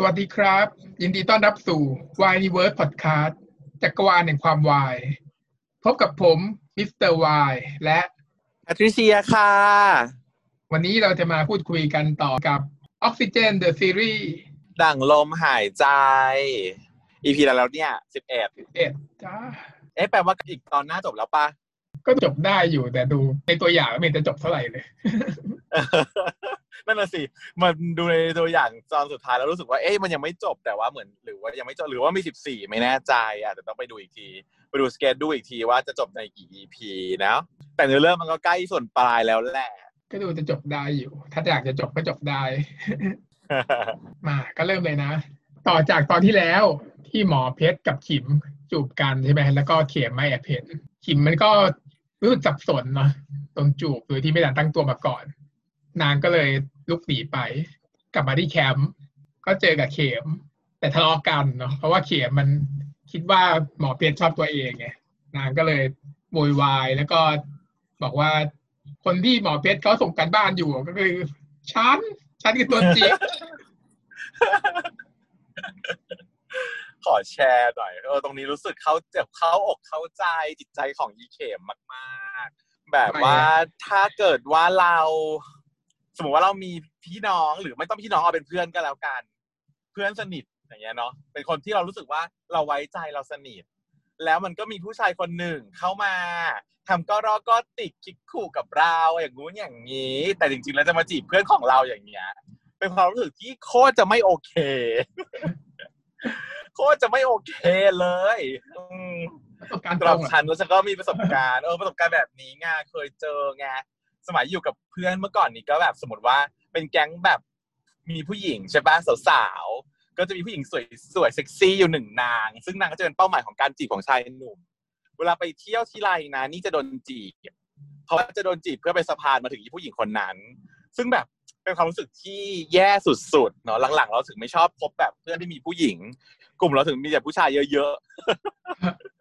สวัสดีครับ ยินดีต้อนรับสู่ w i n e w o r d Podcast จักรวาลแห่งความวาย พบกับผม Mister Y และแพทริเซียค่ะ วันนี้เราจะมาพูดคุยกันต่อกับ Oxygen the Series ดั่งลมหายใจ EP แล้วเนี่ยสิบเอ็ดเอ็ดจ้าเอ๊ะแปลว่าอีกตอนหน้าจบแล้วปะก็จบได้อยู่แต่ดูในตัวอย่างไม่เห็นจะจบเท่าไหร่เลย นั่นน่ะสิมันดูในตัวอย่างตอนสุดท้ายแล้วรู้สึกว่าเอ๊ะมันยังไม่จบแต่ว่าเหมือนหรือว่ายังไม่จบหรือว่ามีสิบสี่ไม่แน่ใจอะแต่ต้องไปดูอีกทีไปดูสเกจดูอีกทีว่าจะจบในกี่ EP นะแต่เนื้อเรื่องมันก็ใกล้ส่วนปลายแล้วแหละก็ดูจะจบได้อยู่ ถ้าอยากจะจบก็จบได้ มาก็เริ่มเลยนะ ต่อจากตอนที่แล้วที่หมอเพชรกับขิมจูบกันใช่ไหมแล้วก็เข็มไม่แอบเห็นขิมมันก็รู้สึกสับสนเนาะตรงจูบโดยที่ไม่ได้ตั้งตัวมาก่อน นางก็เลยลุกหนีไป กลับมาที่แคมป์ก็เจอกับเข็ม แต่ทะเลาะกันเนาะเพราะว่าเข็มมันคิดว่าหมอเพชรชอบตัวเองไงนางก็เลยโวยวายแล้วก็บอกว่าคนที่หมอเพชรเขาส่งกันบ้านอยู่ก็คือฉันฉันคือตัวจริงขอแชร์หน่อยเออตรงนี้รู้สึกเขาเจ็บเข้าอกเข้าใจจิตใจของอีเข็มมาก ๆ แบบว่าถ้าเกิดว่าเรา สมมติว่าเรามีพี่น้องหรือไม่ต้องพี่น้องเอาเป็นเพื่อนก็แล้วกัน เพื่อนสนิทอย่างเงี้ยเนาะเป็นคนที่เรารู้สึกว่าเราไว้ใจเราสนิท แล้วมันก็มีผู้ชายคนหนึ่งเข้ามาทำก็รอก็ติดคิกขู่กับเราอย่างงู้นอย่างนี้ แต่จริงๆแล้วจะมาจีบเพื่อนของเราอย่างเงี้ยเป็นความรู้สึกที่โคตรจะไม่โอเค โคตรจะไม่โอเคเลยอืมประสบการณ์สำตหรรับงอะฉันแล้วฉันก็มีประสบการณ์เออประสบการณ์แบบนี้ไงเคยเจอไง สมัยอยู่กับเพื่อนเมื่อก่อนนี้ก็แบบสมมติว่าเป็นแก๊งแบบมีผู้หญิงใช่ปะสาวๆก็จะมีผู้หญิงสวยสวยเซ็กซี่อยู่หนึ่งนาง ซึ่งนางก็จะเป็นเป้าหมายของการจีบของชายหนุ่ม เวลาไปเที่ยวที่ไรนะนี่จะโดนจีบเพราะว่าจะโดนจีบเพื่อไปสะพานมาถึงผู้หญิงคนนั้น ซึ่งแบบเป็นความรู้สึกที่แย่สุดๆเนาะหลังๆ เราถึงไม่ชอบคบแบบเพื่อนที่มีผู้หญิง กลุ่มเราถึงมีแต่ผู้ชายเยอะๆ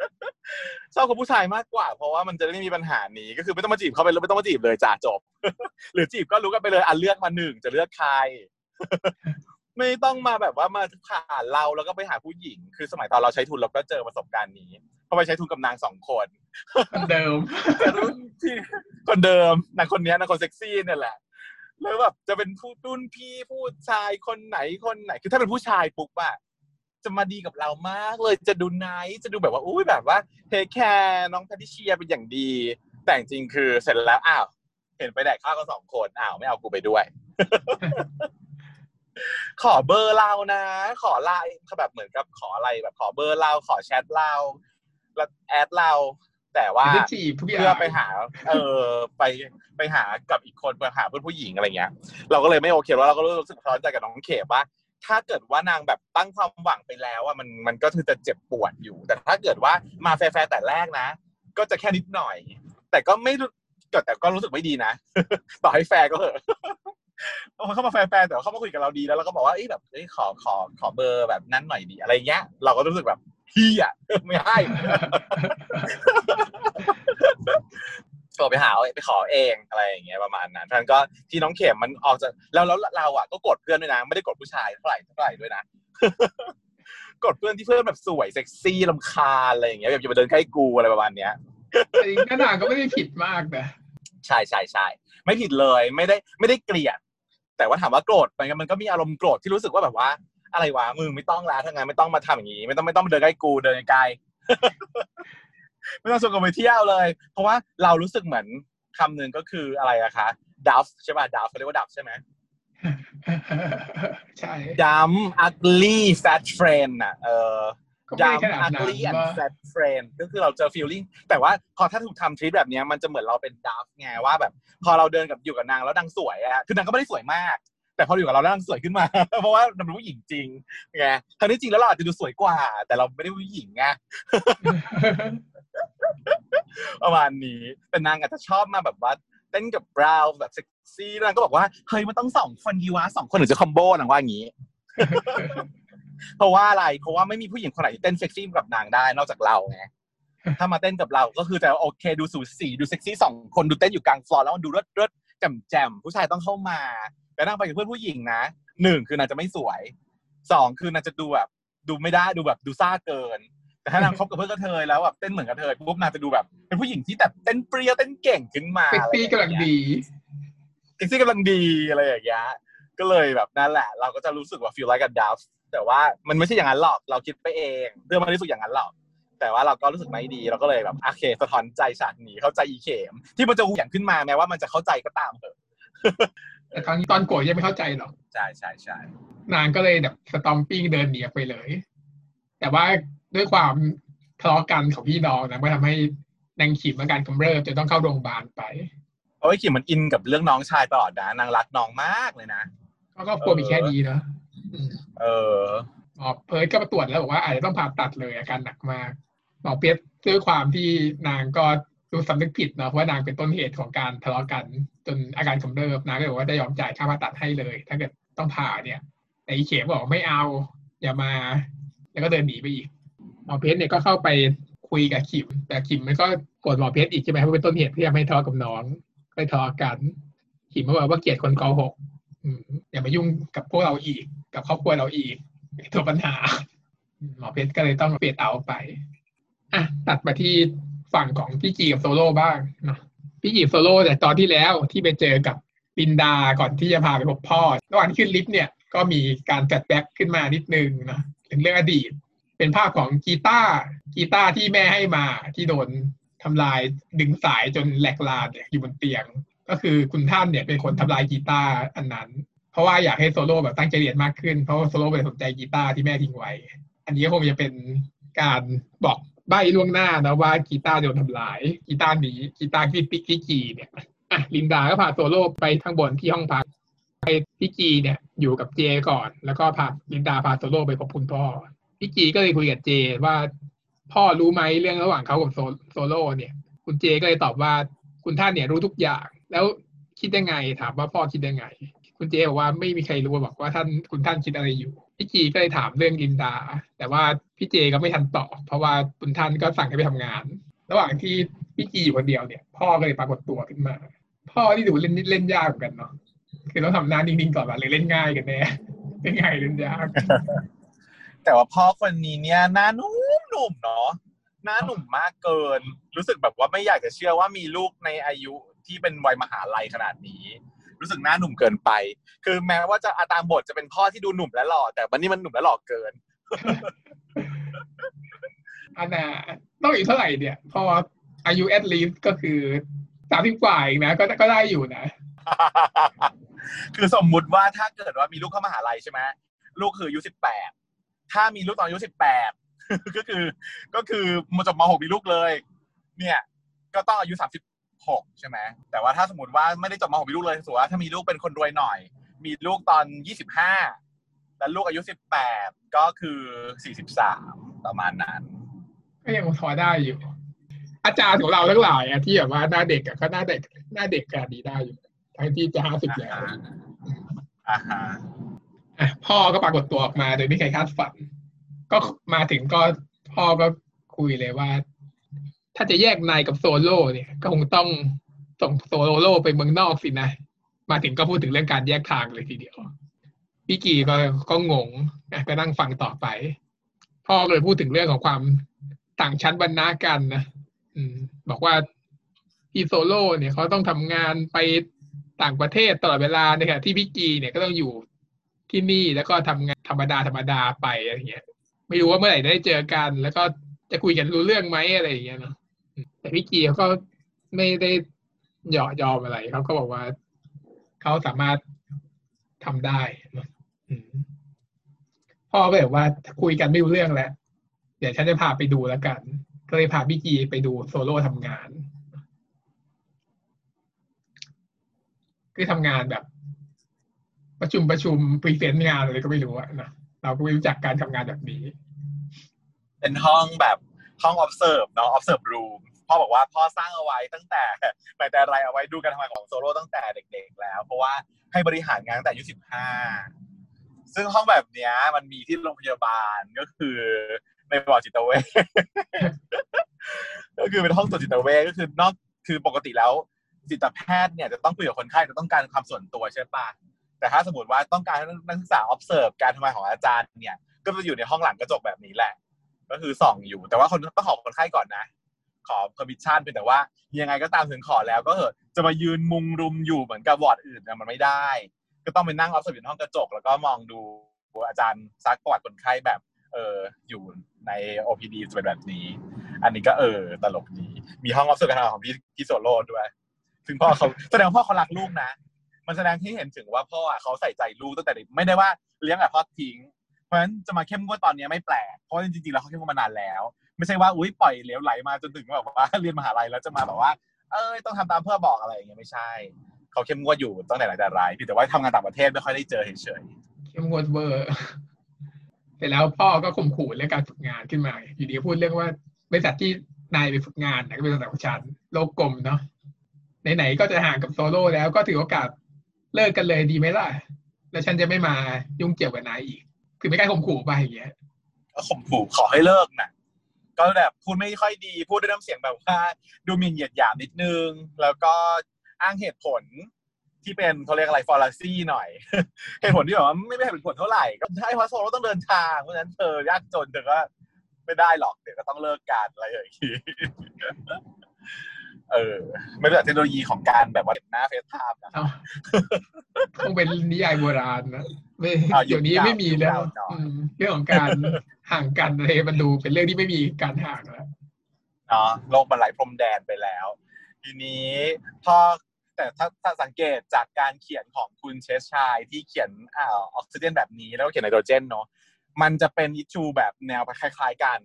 ชอบคบผู้ชายมากกว่า เพราะว่ามันจะได้ไม่มีปัญหานี้ก็คือไม่ต้องมาจีบเขาไปเลยไม่ต้องมาจีบเลยจ่าจบ หรือจีบก็รู้กันไปเลยอะเลือกมาหนึ่งจะเลือกใคร ไม่ต้องมาแบบว่ามาผ่านเราแล้วก็ไปหาผู้หญิง คือสมัยตอนเราใช้ทุนเราก็เจอประสบการณ์นี้เพราะไปใช้ทุนกับนางสองคนคนเดิมแต่รุ่นที่คนเดิมนางคนเนี้ยนางคนเซ็กซี่เนี่ยแหละแล้วแบบจะเป็นผู้รุ่นพี่ผู้ชายคนไหนคนไหน คือถ้าเป็นผู้ชายปุ๊บอะ จะมาดีกับเรามากเลยจะดู nice จะดูแบบว่าอุ้ยแบบว่า take care น้องแพทริเซียเป็นอย่างดี แต่จริงๆคือเสร็จแล้วอ้าว เห็นไปแดกข้าวกันสองคนอ้าวไม่เอากูไปด้วย ขอเบอร์เรานะ ขอไลน์แบบเหมือนกับขออะไรแบบขอเบอร์เราขอแชทเราแล้ว add เราแต่ว่าจะจีบทุกอย่างเพื่อไปหา เออไปไปหากับอีกคนไปหาเพื่อนผู้หญิงอะไรเงี้ย เราก็เลยไม่โอเคแล้วเราก็รู้สึกสะท้อนใจกับน้องเขมว่า ถ้าเกิดว่านางแบบตั้งความหวังไปแล้วว่ามันมันก็คือจะเจ็บปวดอยู่ แต่ถ้าเกิดว่ามาแฟร์แต่แรกนะ ก็จะแค่นิดหน่อย แต่ก็ไม่ก็แต่ก็รู้สึกไม่ดีนะ ต่อให้แฟร์ก็เถอะเข้ามาแฟร์แต่เขามาคุยกับเราดีแล้วเราก็บอกว่าเอ้แบบเอ้ขอขอขอเบอร์แบบนั้นหน่อยดีอะไรเงี้ย เราก็รู้สึกแบบเฮียไม่ให้ ไปหาเอาไปขอเองอะไรอย่างเงี้ยประมาณนั้นท่านก็ที่น้องเข็มมันออกจากแล้วแล้วเราอะก็กดเพื่อนด้วยนะไม่ได้กดผู้ชายเท่าไหร่เท่าไหร่ด้วยนะกดเพื่อนที่เพื่อนแบบสวยเซ็กซี่ลำคาญอะไรอย่างเงี้ยแบบอย่ามาเดินใกล้กูอะไรประมาณเนี้ยแต่จริงๆหน้าตาก็ไม่ได้ผิดมากนะใช่ใช่ใช่ไม่ผิดเลยไม่ได้ไม่ได้เกลียด แต่ว่าถามว่าโกรธไปมันมันก็มีอารมณ์โกรธที่รู้สึกว่าแบบว่า อะไรวะมึงไม่ต้องแล้วถ้างั้นไม่ต้องมาทำอย่างนี้ ไม่ต้องไม่ต้องมาเดินใกล้กูเดินไกล ไม่ต้องชวนกันไปเที่ยวเลย เพราะว่าเรารู้สึกเหมือนคำหนึ่งก็คืออะไรอะคะดัฟใช่ป่ะดัฟเขาเรียกว่าดัฟใช่ไหมใช่ดัม ugly fat friend อะเออก็ไม่ดัได้มขนาดนั้น ugly and ว่า fat friend ก็คือเราเจอ feeling แต่ว่าพอถ้าถูกทำทริปแบบเนี้ยมันจะเหมือนเราเป็นดัฟไงว่าแบบ พอเราเดินกับอยู่กับนางแล้วนางสวยอะคือนางก็ไม่ได้สวยมาก แต่พออยู่กับเราแล้วนางสวยขึ้นมา เพราะว่านางเป็นผู้หญิงจริงไงทั้งที่จริงแล้วเราอาจจะดูสวยกว่า แต่เราไม่ได้ผู้หญิงไง ประมาณนี้แต่นางอาจจะชอบมาแบบว่าเต้นกับเราแบบเซ็กซี่นางก็บอกว่าเฮ้ยมันต้องสองคนดีวะสองคนถึงจะ combo นางว่าอย่างนี้ เพราะว่าอะไรเพราะว่าไม่มีผู้หญิงคนไหนที่เต้นเซ็กซี่กับนางได้นอกจากเราไงถ้ามาเต้นกับเราก็คือจะโอเคดูสูสีดูเซ็กซี่สองคนดูเต้นอยู่กลางฟลอร์แล้วมันดูเลิศเลิศแจ่มแจ่มผู้ชายต้องเข้ามาแต่นั่งไปกับเพื่อนผู้หญิงนะหนึ่งคือนางจะไม่สวยสองคือนางจะดูแบบดูไม่ได้ดูแบบดูซ่าเกิน แต่ถ้านางคบกับเพื่อนกระเทยแล้วแบบเต้นเหมือนกระเทยปุ๊บนางจะดูแบบ เป็นผู้หญิงที่แบบเต้นเปรี้ยวเต้นเก่งขึ้นมาเซ็กซี่กำลังดีเซ็กซี่กำลังดีอะไรอย่างเงี้ยก็เลยแบบนั่นแหละ เราก็จะรู้สึกว่า feel like a dove แต่ว่ามันไม่ใช่อย่างนั้นหรอกเราคิดไปเองเรื่องมันรู้สึกอย่างนั้นหรอกแต่ว่าเราก็รู้สึกไม่ดีเราก็เลยแบบโอเคสะท้อนใจฉากนี้เข้าใจอีเข็มที่มันจะเหวี่ยงขึ้นมาแม้ว่ามันจะเข้าใจก็ตามเถอะแต่ตอนตอนโกรธยังไม่เข้าใจหรอกใช่ใช่ใช่นางก็เลยแบบสตอมปิ้งเดินหนีออกไปเลย แต่ว่า ด้วยความทะเลาะกันของพี่น้องนะมันทำให้นางขิมอาการกำเริบจนต้องเข้าโรงพยาบาลไปโอ้ยขิมมันอินกับเรื่องน้องชายตลอดนะนางรักน้องมากเลยนะเขาก็กลัวมีแค่นี้เนอะอืมเออหมอเพิร์ดก็มาตรวจแล้วบอกว่าอาจจะต้องผ่าตัดเลยอาการหนักมากหมอเปียสด้วยความที่นางก็รู้สำนึกผิดเนาะเพราะว่านางเป็นต้นเหตุของการทะเลาะกัน จนอาการกำเริบนางก็เลยบอกว่าได้ยอมจ่ายค่าผ่าตัดให้เลย ถ้าเกิดต้องผ่าเนี่ยแต่อีเข็มบอกไม่เอาอย่ามา แล้วก็เดินหนีไปอีก หมอเพชรเนี่ยก็เข้าไปคุยกับขิม แต่ขิมมันก็โกรธหมอเพชรอีกใช่ไหมเพราะเป็นต้นเหตุที่ทำให้ทะเลาะกับน้องไปทะเลาะกัน ขิมก็บอกว่าเกลียดคนโกหกอย่ามายุ่งกับพวกเราอีก กับครอบครัวเราอีกเป็นตัวปัญหา หมอเพชรก็เลยต้องเปลี่ยนเอาไปอะตัดมาที่ฝั่งของพี่จีกับโซโล่บ้างนะพี่จีกับโซโล่แต่ตอนที่แล้วที่ไปเจอกับลินดาก่อนที่จะพาไปพบพ่อระหว่างที่ขึ้นลิฟต์เนี่ยก็มีการ flashback ขึ้นมานิดนึงนะถึงเรื่องอดีต เป็นภาพของกีตาร์กีตาร์ที่แม่ให้มาที่โดนทำลายดึงสายจนแหลกลาญอยู่บนเตียง ก็คือคุณท่านเนี่ยเป็นคนทำลายกีตาร์อันนั้น เพราะว่าอยากให้โซโล่แบบตั้งใจเรียนมากขึ้นเพราะว่าโซโล่ไปสนใจกีตาร์ที่แม่ทิ้งไว้ อันนี้ก็คงจะเป็นการบอกใบ้ล่วงหน้านะว่ากีตาร์โดนทำลายกีตาร์หนีกีตาร์ที่ปิกที่จีเนี่ยอะลินดาก็พาโซโล่ไปข้างบนที่ห้องพักไปพี่กีเนี่ยอยู่กับเจก่อน แล้วก็พาลินดาพาโซโล่ไปพบคุณพ่อ พี่กีก็เลยคุยกับเจว่า พ่อรู้ไหมเรื่องระหว่างเขากับโซโล่เนี่ย คุณเจก็เลยตอบว่าคุณท่านเนี่ยรู้ทุกอย่าง แล้วคิดยังไงถามว่าพ่อคิดยังไง คุณเจบอกว่าไม่มีใครรู้บอกว่าท่านคุณท่านคิดอะไรอยู่พี่จีก็เลยถามเรื่องลินดา แต่ว่าพี่เจก็ไม่ทันตอบเพราะว่าคุณท่านก็สั่งให้ไปทำงาน ระหว่างที่พี่จีอยู่คนเดียวเนี่ย พ่อก็เลยปรากฏตัวขึ้นมา พ่อที่ดูเล่นเล่นยากเหมือนกันเนาะคือต้องทำหน้านิ่งๆก่อนว่าหรือเล่นง่ายกันแน่เล่นง่ายเล่นยาก แต่ว่าพ่อคนนี้เนี่ยหน้านุ่มหนุ่มๆเนาะหน้าหนุ่มมากเกิน รู้สึกแบบว่าไม่อยากจะเชื่อว่ามีลูกในอายุที่เป็นวัยมหาลัยขนาดนี้ รู้สึกหน้าหนุ่มเกินไป คือแม้ว่าจะอาตามบทจะเป็นพ่อที่ดูหนุ่มและหล่อแต่วันนี้มันหนุ่มและหล่อเกินอันน่ะต้องอีกเท่าไหร่เนี่ยเพราะว่าอายุแอดลีฟก็คือสามสิบกว่าเองนะก็ก็ได้อยู่นะ คือสมมุติว่าถ้าเกิดว่ามีลูกเข้ามหาลัยใช่ไหมลูกคืออายุสิบแปด ถ้ามีลูกตอนอายุสิบแปดก็คือ ก็คือมาจบมหกมีลูกเลย เนี่ย ก็ต้องอายุสามสิบหกใช่ไหมแต่ว่าถ้าสมมติว่าไม่ได้จบมหกมีลูกเลยสมมติว่าถ้ามีลูกเป็นคนรวยหน่อย มีลูกตอนยี่สิบห้าแล้วลูกอายุสิบแปดก็คือสี่สิบสามประมาณนั้น ก็ยังพอได้อยู่ อาจารย์ของเราทั้งหลายอะที่แบบว่าหน้าเด็กอะก็หน้าเด็กหน้าเด็กกันดีได้อยู่ทั้งที่จะห้าสิบแล้วอ่าฮะอะ พ่อก็ปรากฏตัวออกมาโดยไม่มีใครคาดฝัน ก็มาถึงก็พ่อก็คุยเลยว่า ถ้าจะแยกนายกับโซโล่เนี่ย ก็คงต้องส่งโซโล่ไปเมืองนอกสินะ มาถึงก็พูดถึงเรื่องการแยกทางเลยทีเดียวพี่กีก็ก็งงก็นั่งฟังต่อไป พ่อก็เลยพูดถึงเรื่องของความต่างชั้นบรรณากันนะอืมบอกว่าพี่โซโล่เนี่ยเขาต้องทำงานไปต่างประเทศตลอดเวลาในขณะที่พี่กีเนี่ยก็ต้องอยู่ ที่นี่แล้วก็ทำงานธรรมดาธรรมดาไปอะไรเงี้ย ไม่รู้ว่าเมื่อไหร่ได้เจอกัน แล้วก็จะคุยกันรู้เรื่องไหมอะไรอย่างเงี้ยเนาะแต่พี่กีเขาก็ไม่ได้หยอยอมอะไรเขาก็บอกว่าเขาสามารถทำได้พ่อก็แบบว่าคุยกันไม่รู้เรื่องแล้วเดี๋ยวฉันจะพาไปดูแล้วกัน ก็เลยพาพี่กีไปดูโซโล่ทำงาน คือทำงานแบบ ประชุมประชุม present งานอะไรก็ไม่รู้อะนะเราก็ไม่รู้จักการทำงานแบบนี้ เป็นห้องแบบห้อง observe เนาะ observe room พ่อบอกว่าพ่อสร้างเอาไว้ตั้งแต่แต่แต่อะไรเอาไว้ดูการทำงานของโซโล่ตั้งแต่เด็กๆแล้ว เพราะว่าให้บริหารงานตั้งแต่อายุสิบห้าซึ่งห้องแบบเนี้ย มันมีที่โรงพยาบาลก็คือในบอจิตเวชก็คือเป็นห้องตรวจจิตเวชก็คือนอกคือปกติแล้วจิตแพทย์เนี่ยจะต้องคุยกับคนไข้จะต้องการความส่วนตัวใช่ปะ แต่ถ้าสมมติว่าต้องการให้นักศึกษา observe การทำงานของอาจารย์เนี่ย ก็จะอยู่ในห้องหลังกระจกแบบนี้แหละ ก็คือส่องอยู่ แต่ว่าคนต้องขอคนไข้ก่อนนะ ขอ permission เพียงแต่ว่า ยังไงก็ตามถึงขอแล้วก็เหอะจะมายืนมุงรุมอยู่เหมือนกับวอร์ดอื่นเนี่ยมันไม่ได้ ก็ต้องไปนั่ง observe อยู่ในห้องกระจก แล้วก็มองดูอาจารย์ซักประวัติคนไข้แบบเอออยู่ใน OPD จะเป็นแบบนี้ อันนี้ก็เออตลกดี มีห้อง observe การทำของพี่พี่โซโล่ด้วย ซึ่งพ่อเขาแสดงว่าพ่อเขารักลูกนะ มันแสดงที่เห็นถึงว่าพ่ออะเขาใส่ใจลูกตั้งแต่เด็กไม่ได้ว่าเลี้ยงแบบทอดทิ้ง เพราะฉะนั้นจะมาเข้มงวดตอนนี้ไม่แปลกเพราะจริงๆแล้วเขาเข้มงวดมานานแล้ว ไม่ใช่ว่าอุ้ยปล่อยเหลวไหลมาจนถึงแบบว่าเรียนมหาลัยแล้วจะมาแบบว่า เอ้ยต้องทำตามเพื่อบอกอะไรอย่างเงี้ยไม่ใช่ เขาเข้มงวดอยู่ตั้งแต่ไหนแต่ไรเพียงแต่ว่าทำงานต่างประเทศไม่ค่อยได้เจอเฉยเข้มงวดเวอร์เสร็จแล้วพ่อก็ข่มขู่เรื่องการฝึกงานขึ้นมา อยู่ดีพูดเรื่องว่าบริษัทที่นายไปฝึกงานนะก็เป็นบริษัทของฉันโลกกลมเนาะไหนๆก็จะห่างกับโซโล่แล้วก็ถือโอกาส เลิกกันเลยดีไหมล่ะ แล้วฉันจะไม่มายุ่งเกี่ยวกับนายอีก คือไม่กล้าข่มขู่ไปอย่างเงี้ยก็ข่มขู่ขอให้เลิกน่ะก็แบบพูดไม่ค่อยดีพูดด้วยน้ำเสียงแบบว่าดูหมิ่นเหยียดหยามนิดนึง แล้วก็อ้างเหตุผลที่เป็นเขาเรียกอะไร fallacy หน่อย เหตุผลที่แบบว่าไม่เป็นเหตุผลเท่าไหร่ก็ใช่เพราะโซโลต้องเดินทางเพราะฉะนั้นเธอยากจนเธอก็ไม่ได้หรอกเดี๋ยวก็ต้องเลิกกันอะไรอย่างนี้ เออไม่รู้จักเทคโนโลยีของการแบบว่าเห็นหน้า FaceTime นะเอ้าคงเป็นนิยายโบราณนะไม่อ่ายุคเดี๋ยวนี้เก่าไม่มีแล้วยุคเก่าหน่อยอืมเรื่องของการห่างกันอะไรมันดูเป็นเรื่องที่ไม่มีการห่างแล้วเนาะโลกมันไหลพรมแดนไปแล้ว ทีนี้พอแต่ถ้าถ้าสังเกตจากการเขียนของคุณเชสชายที่เขียนอ่าออกซิเจนแบบนี้แล้วก็เขียนไนโตรเจนเนาะมันจะเป็นอิชูแบบแนวคล้าย ๆ กัน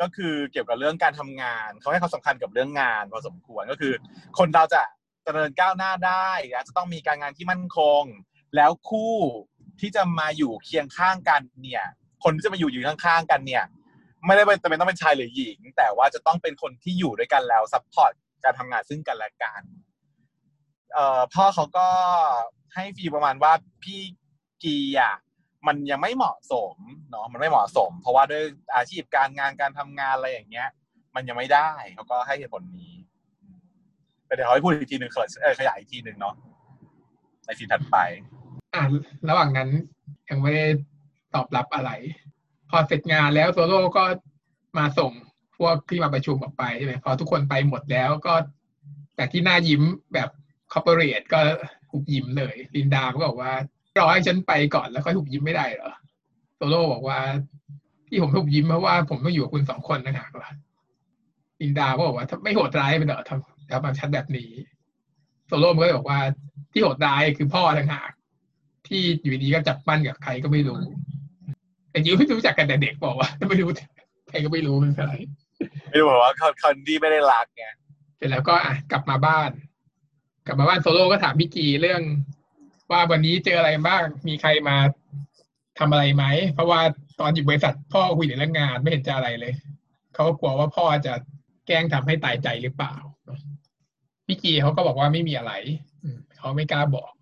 ก็คือเกี่ยวกับเรื่องการทำงานเขาให้ความสำคัญกับเรื่องงานพอสมควรก็คือ คนเราจะเจริญก้าวหน้าได้และจะต้องมีการงานที่มั่นคง แล้วคู่ที่จะมาอยู่เคียงข้างกันเนี่ย คนที่จะมาอยู่อยู่ข้างๆกันเนี่ย ไม่ได้จำเป็นต้องเป็นชายหรือหญิง แต่ว่าจะต้องเป็นคนที่อยู่ด้วยกันแล้ว support การทำงานซึ่งกันและกันเอ่อพ่อเขาก็ให้ feel ประมาณว่าพี่กีอะ มันยังไม่เหมาะสมเนาะมันไม่เหมาะสม เพราะว่าด้วยอาชีพการงานการทำงานอะไรอย่างเงี้ย มันยังไม่ได้เขาก็ให้เหตุผลนี้แต่เดี๋ยวเขาให้พูดอีกทีหนึ่งขยายอีกทีหนึ่งเนาะในซีนถัดไป อ่าระหว่างนั้นยังไม่ได้ตอบรับอะไร พอเสร็จงานแล้วโซโล่ก็มาส่งพวกที่มาประชุมออกไปใช่ไหมพอทุกคนไปหมดแล้วก็จากที่หน้ายิ้มแบบคอร์ปอเรทก็หุบยิ้มเลย ลินดาก็บอกว่า รอให้ฉันไปก่อนแล้วค่อยหุบยิ้มไม่ได้เหรอโซโล่บอกว่า ที่ผมหุบยิ้มเพราะว่าผมต้องอยู่กับคุณสองคนนะฮะลินดาก็บอกว่าถ้าไม่โหดร้ายไปเหรอทำทำแบบฉันแบบนี้ โซโล่มันก็เลยบอกว่า ที่โหดร้ายคือพ่อต่างหากที่อยู่ดีก็จับหมั้นกับใครก็ไม่รู้ แต่จริงๆไม่รู้จักกันแต่เด็กบอกว่าไม่รู้ใครก็ไม่รู้เป็นอะไรไม่รู้บอกว่าคนที่ไม่ได้รักไงเสร็จแล้วก็อะกลับมาบ้าน กลับมาบ้านโซโล่ก็ถามพี่กีเรื่อง ว่าวันนี้เจออะไรบ้าง มีใครมาทำอะไรไหม เพราะว่าตอนอยู่บริษัทพ่อคุยเรื่องงานไม่เห็นจะอะไรเลย เขากลัวว่าพ่อจะแกล้งทำให้ตายใจหรือเปล่าพี่กีเขาก็บอกว่าไม่มีอะไรเขาไม่กล้าบอก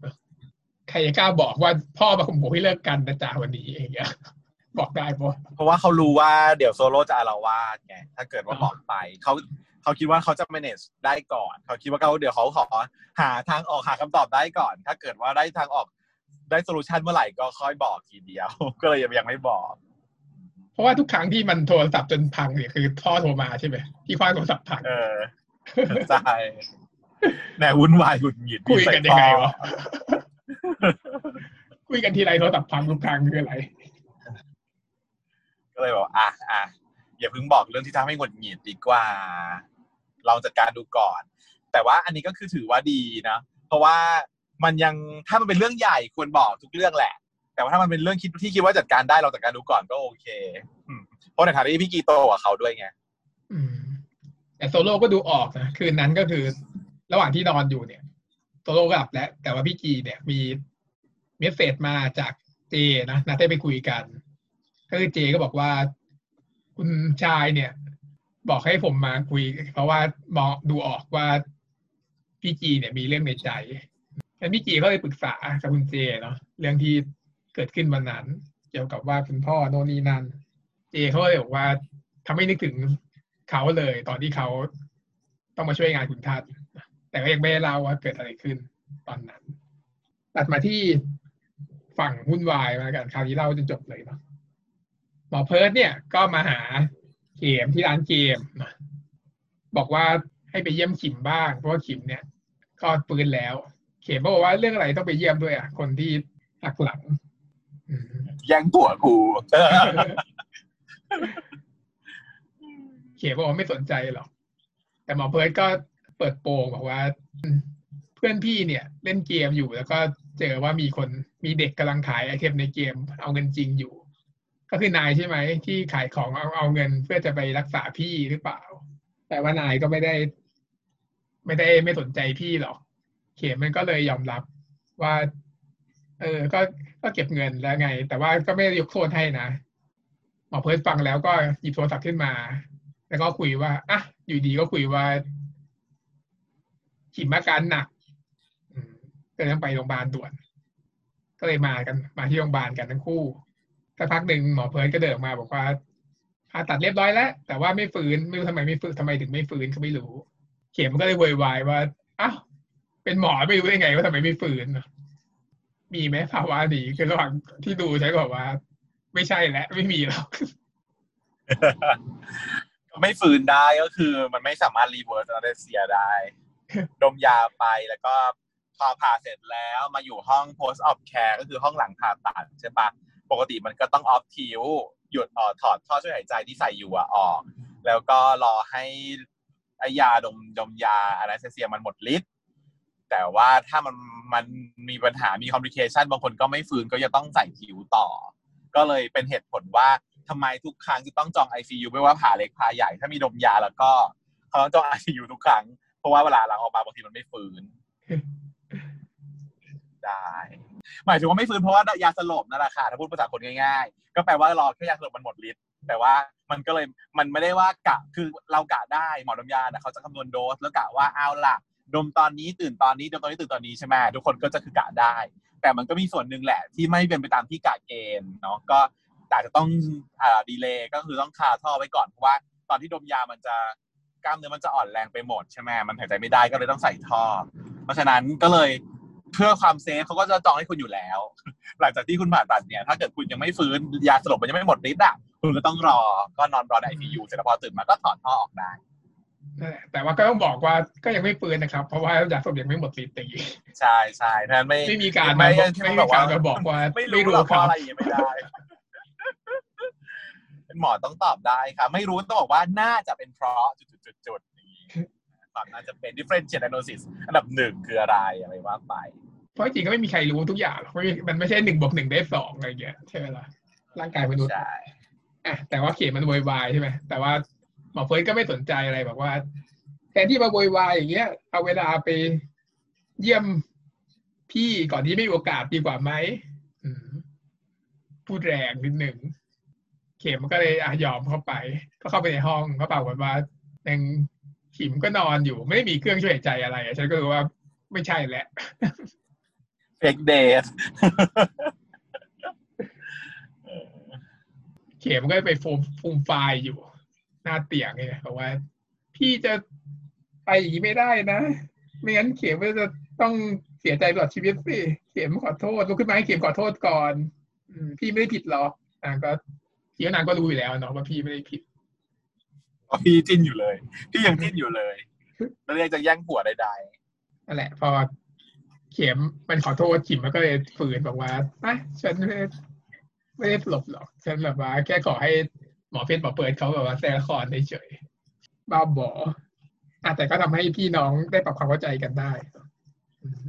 ใครจะกล้าบอกว่าพ่อมาข่มขู่ให้เลิกกันนะจ๊ะวันนี้เองบอกได้ปะเพราะว่าเขารู้ว่าเดี๋ยวโซโล่จะอาละวาดไงถ้าเกิดว่าบอกไปเขา เขาคิดว่าเขาจะ manage ได้ก่อน เขาคิดว่าเขาเดี๋ยวเขาขอหาทางออกหาคำตอบได้ก่อน ถ้าเกิดว่าได้ทางออกได้ solution เมื่อไหร่ก็ค่อยบอกทีเดียว ก็เลยยังไม่บอก เพราะว่าทุกครั้งที่มันโทรศัพท์จนพังเนี่ยคือพ่อโทรมาใช่ไหมที่ขว้างโทรศัพท์พังเออใช่แหนวุ่นวายหงุดหงิดคุยกันยังไงวะใส่พ่อคุยกันทีไรโทรศัพท์พังทุกครั้งคืออะไร ก็เลยบอกอะอะ อย่าเพิ่งบอกเรื่องที่ทำให้หงุดหงิดดีกว่าลองจัดการดูก่อน แต่ว่าอันนี้ก็คือถือว่าดีนะ เพราะว่ามันยังถ้ามันเป็นเรื่องใหญ่ควรบอกทุกเรื่องแหละ แต่ว่าถ้ามันเป็นเรื่องคิดที่คิดว่าจัดการได้เราจัดการดูก่อนก็โอเคเพราะในฐานะที่พี่กีโตกว่าเขาด้วยไงแต่โซโล่ก็ดูออกนะคืนนั้นก็คือ ระหว่างที่นอนอยู่เนี่ยโซโล่ก็หลับแล้วแต่ว่าพี่กีเนี่ยมี message มาจากเจนะนัดให้ไปคุยกันก็คือเจก็บอกว่า คุณชายเนี่ย บอกให้ผมมาคุย เพราะว่ามองดูออกว่าพี่จีเนี่ยมีเรื่องในใจงั้นพี่จีก็เลยปรึกษากับคุณเจเนาะเรื่องที่เกิดขึ้นวันนั้น เกี่ยวกับว่าคุณพ่อโน่นนี่นั่น เจเขาเลยบอกว่าทำให้นึกถึงเขาเลย ตอนที่เขาต้องมาช่วยงานคุณทัศน์แต่ก็ยังไม่ได้เล่าว่าเกิดอะไรขึ้นตอนนั้น ตัดมาที่ฝั่งวุ่นวายมากันคราวนี้เล่าจนจบเลยเนาะ หมอเพิร์ดเนี่ยก็มาหาเข็มที่ร้านเกม บอกว่าให้ไปเยี่ยมขิมบ้าง เพราะว่าขิมเนี่ยก็ปืนแล้ว เข็มบอกว่าเรื่องอะไรต้องไปเยี่ยมด้วยอะ คนที่หักหลังแย่งผัวกูเขียนบอกว่าไม่สนใจหรอก แต่หมอเพิร์ดก็เปิดโปงบอกว่า เพื่อนพี่เนี่ย เล่นเกมอยู่แล้วก็เจอว่ามีคนมีเด็กกำลังขายไอเทมในเกม เอาเงินจริงอยู่ ก็คือนายใช่ไหมที่ขายของเอาเอาเงินเพื่อจะไปรักษาพี่หรือเปล่า แต่ว่านายก็ไม่ได้ ไม่ได้ไม่สนใจพี่หรอก เขียนมันก็เลยยอมรับว่า เออ ก็ก็เก็บเงินแล้วไง แต่ว่าก็ไม่ยกโทษให้นะหมอเพิร์ดฟังแล้วก็หยิบโทรศัพท์ขึ้นมา แล้วก็คุยว่าอะอยู่ดีก็คุยว่าขิมอาการหนักก็เลยต้องไปโรงพยาบาลด่วน ก็เลยมากัน มาที่โรงพยาบาลกันทั้งคู่ สักพักหนึ่งหมอเพิร์ดก็เดินออกมาบอกว่าผ่าตัดเรียบร้อยแล้ว แต่ว่าไม่ฟื้นไม่รู้ทำไมไม่ฟื้นทำไมถึงไม่ฟื้นก็ไม่รู้ เข็มก็เลยโวยวายว่าอ้าวเป็นหมอไม่รู้ได้ไงว่าทำไมไม่ฟื้นมีไหมภาวะนี้คือระหว่างที่ดูใช้ก็บอกว่า ไม่ใช่แล้วไม่มีหรอกไม่ฟื้นได้ก็คือ มันไม่สามารถรีเวิร์สอ n เซียได้ดมยาไปแล้วก็พอผ่าเสร็จแล้วมาอยู่ห้อง post op care ก็คือห้องหลังผ่าตัดใช่ปะ ปกติมันก็ต้อง off tube หยุดออถอดท่อช่วยหายใจที่ใส่อยู่อะออก แล้วก็รอให้ไอยาดมดมยาอ n เซียมันหมดฤทธิ์แต่ว่าถ้ามันมันมีปัญหามี complication บางคนก็ไม่ฟื้นก็จะต้องใส่ tube ต่อ ก็เลยเป็นเหตุผลว่าทำไมทุกครั้งจะต้องจอง ICU ไม่ว่าผ่าเล็กผ่าใหญ่ถ้ามีดมยาแล้วก็เขาต้องจอง ICU ทุกครั้ง เพราะว่าเวลาหลังออกมาบางทีมันไม่ฟื้นได้ หมายถึงว่าไม่ฟื้นเพราะว่ายาสลบนั่นแหละค่ะถ้าพูดภาษาคนง่ายๆ ก็แปลว่ารอแค่ยาสลบมันหมดฤทธิ์แต่ว่ามันก็เลยมันไม่ได้ว่ากะคือเรากะได้หมอดมยาเขาจะคำนวณโดสแล้วกะว่าเอาล่ะดมตอนนี้ตื่นตอนนี้ดมตอนนี้ตื่นตอนนี้ใช่ไหมทุกคนก็จะคือกะได้ แต่มันก็มีส่วนหนึ่งแหละ ที่ไม่เป็นไปตามที่กะเกณฑ์เนาะก็อาจจะต้องอ่า delay ก็คือต้องคาท่อไว้ก่อนเพราะว่าตอนที่ดมยามันจะกล้ามเนื้อมันจะอ่อนแรงไปหมดใช่ไหมมันหายใจไม่ได้ก็เลยต้องใส่ท่อ เพราะฉะนั้นก็เลย เพื่อความ safe เขาก็จะจองให้คุณอยู่แล้ว หลังจากที่คุณผ่าตัดเนี่ย ถ้าเกิดคุณยังไม่ฟื้นยาสลบมันยังไม่หมดฤทธิ์อะคุณก็ต้องรอก็นอนรอในไอซียูเสร็จแล้วพอตื่นมาก็ถอดท่อออกได้นั่นแหละแต่ว่าก็ต้องบอกว่าก็ยังไม่ฟื้นนะครับ เพราะว่ายาสลบยังไม่หมดฤทธิ์อย่างนี้ใช่ใช่ท่านไม่ไม่มีการไม่มาบอกที่ไม่มันมีบอกว่าการมาบอกว่าไม่ไม่รู้รู้หรอกคเพราะรับอะไรอย่างเงี้ยไม่ได้เป็นหมอต้องตอบได้ครับไม่รู้ต้องบอกว่าน่าจะเป็นเพราะจุด ๆๆๆอย่างนี้ความน่าจะเป็น differential diagnosis อันดับหนึ่งคืออะไรอะไรว่าไป เพราะจริงๆก็ไม่มีใครรู้ทุกอย่างหรอกไม่มีมันไม่ใช่หนึ่งบวกหนึ่งได้สองอะไรอย่างเงี้ยใช่ไหมล่ะร่างกายมนุษย์ใช่อะแต่ว่าเขียนมันโวยวายใช่ไหมแต่ว่าหมอเฟิร์สก็ไม่สนใจอะไรบอกว่าแทนที่มาโวยวายอย่างเงี้ย เอาเวลาไปเยี่ยมพี่ก่อนที่ไม่มีโอกาสดีกว่าไหมอืมพูดแรงนิดหนึ่ง เข็มก็เลยอะยอมเข้าไป ก็เข้าไปในห้องก็เปล่ากฏว่ายัง ขิมก็นอนอยู่ ไม่ได้มีเครื่องช่วยหายใจอะไรอะฉันก็รู้ว่าไม่ใช่แหละ fake days เข็มก็ไปฟูมฟูมไฟล์อยู่ หน้าเตียงเนี่ยบอกว่า พี่จะไปอย่างนี้ไม่ได้นะไม่งั้นเข็มก็จะต้องเสียใจตลอดชีวิตสิเข็มขอโทษลุกขึ้นมาให้เข็มขอโทษก่อนอืมพี่ไม่ได้ผิดหรอกนางก็พี่ว่านางก็รู้อยู่แล้วเนาะว่าพี่ไม่ได้ผิด พี่จิ้นอยู่เลย พี่ยังจิ้นอยู่เลยแล้วเรียกจะแย่งผัวใดนั่นแหละ พอเข็มมันขอโทษขิมมันก็เลยฝืนบอกว่าอะฉันไม่ได้ไม่ได้หลบหรอก ฉันแบบว่า แค่ขอให้หมอเพชรหมอเปิดเขาแบบว่าแซงละครเฉยๆบ้าบออะแต่ก็ทำให้พี่น้องได้ปรับความเข้าใจกันได้อืม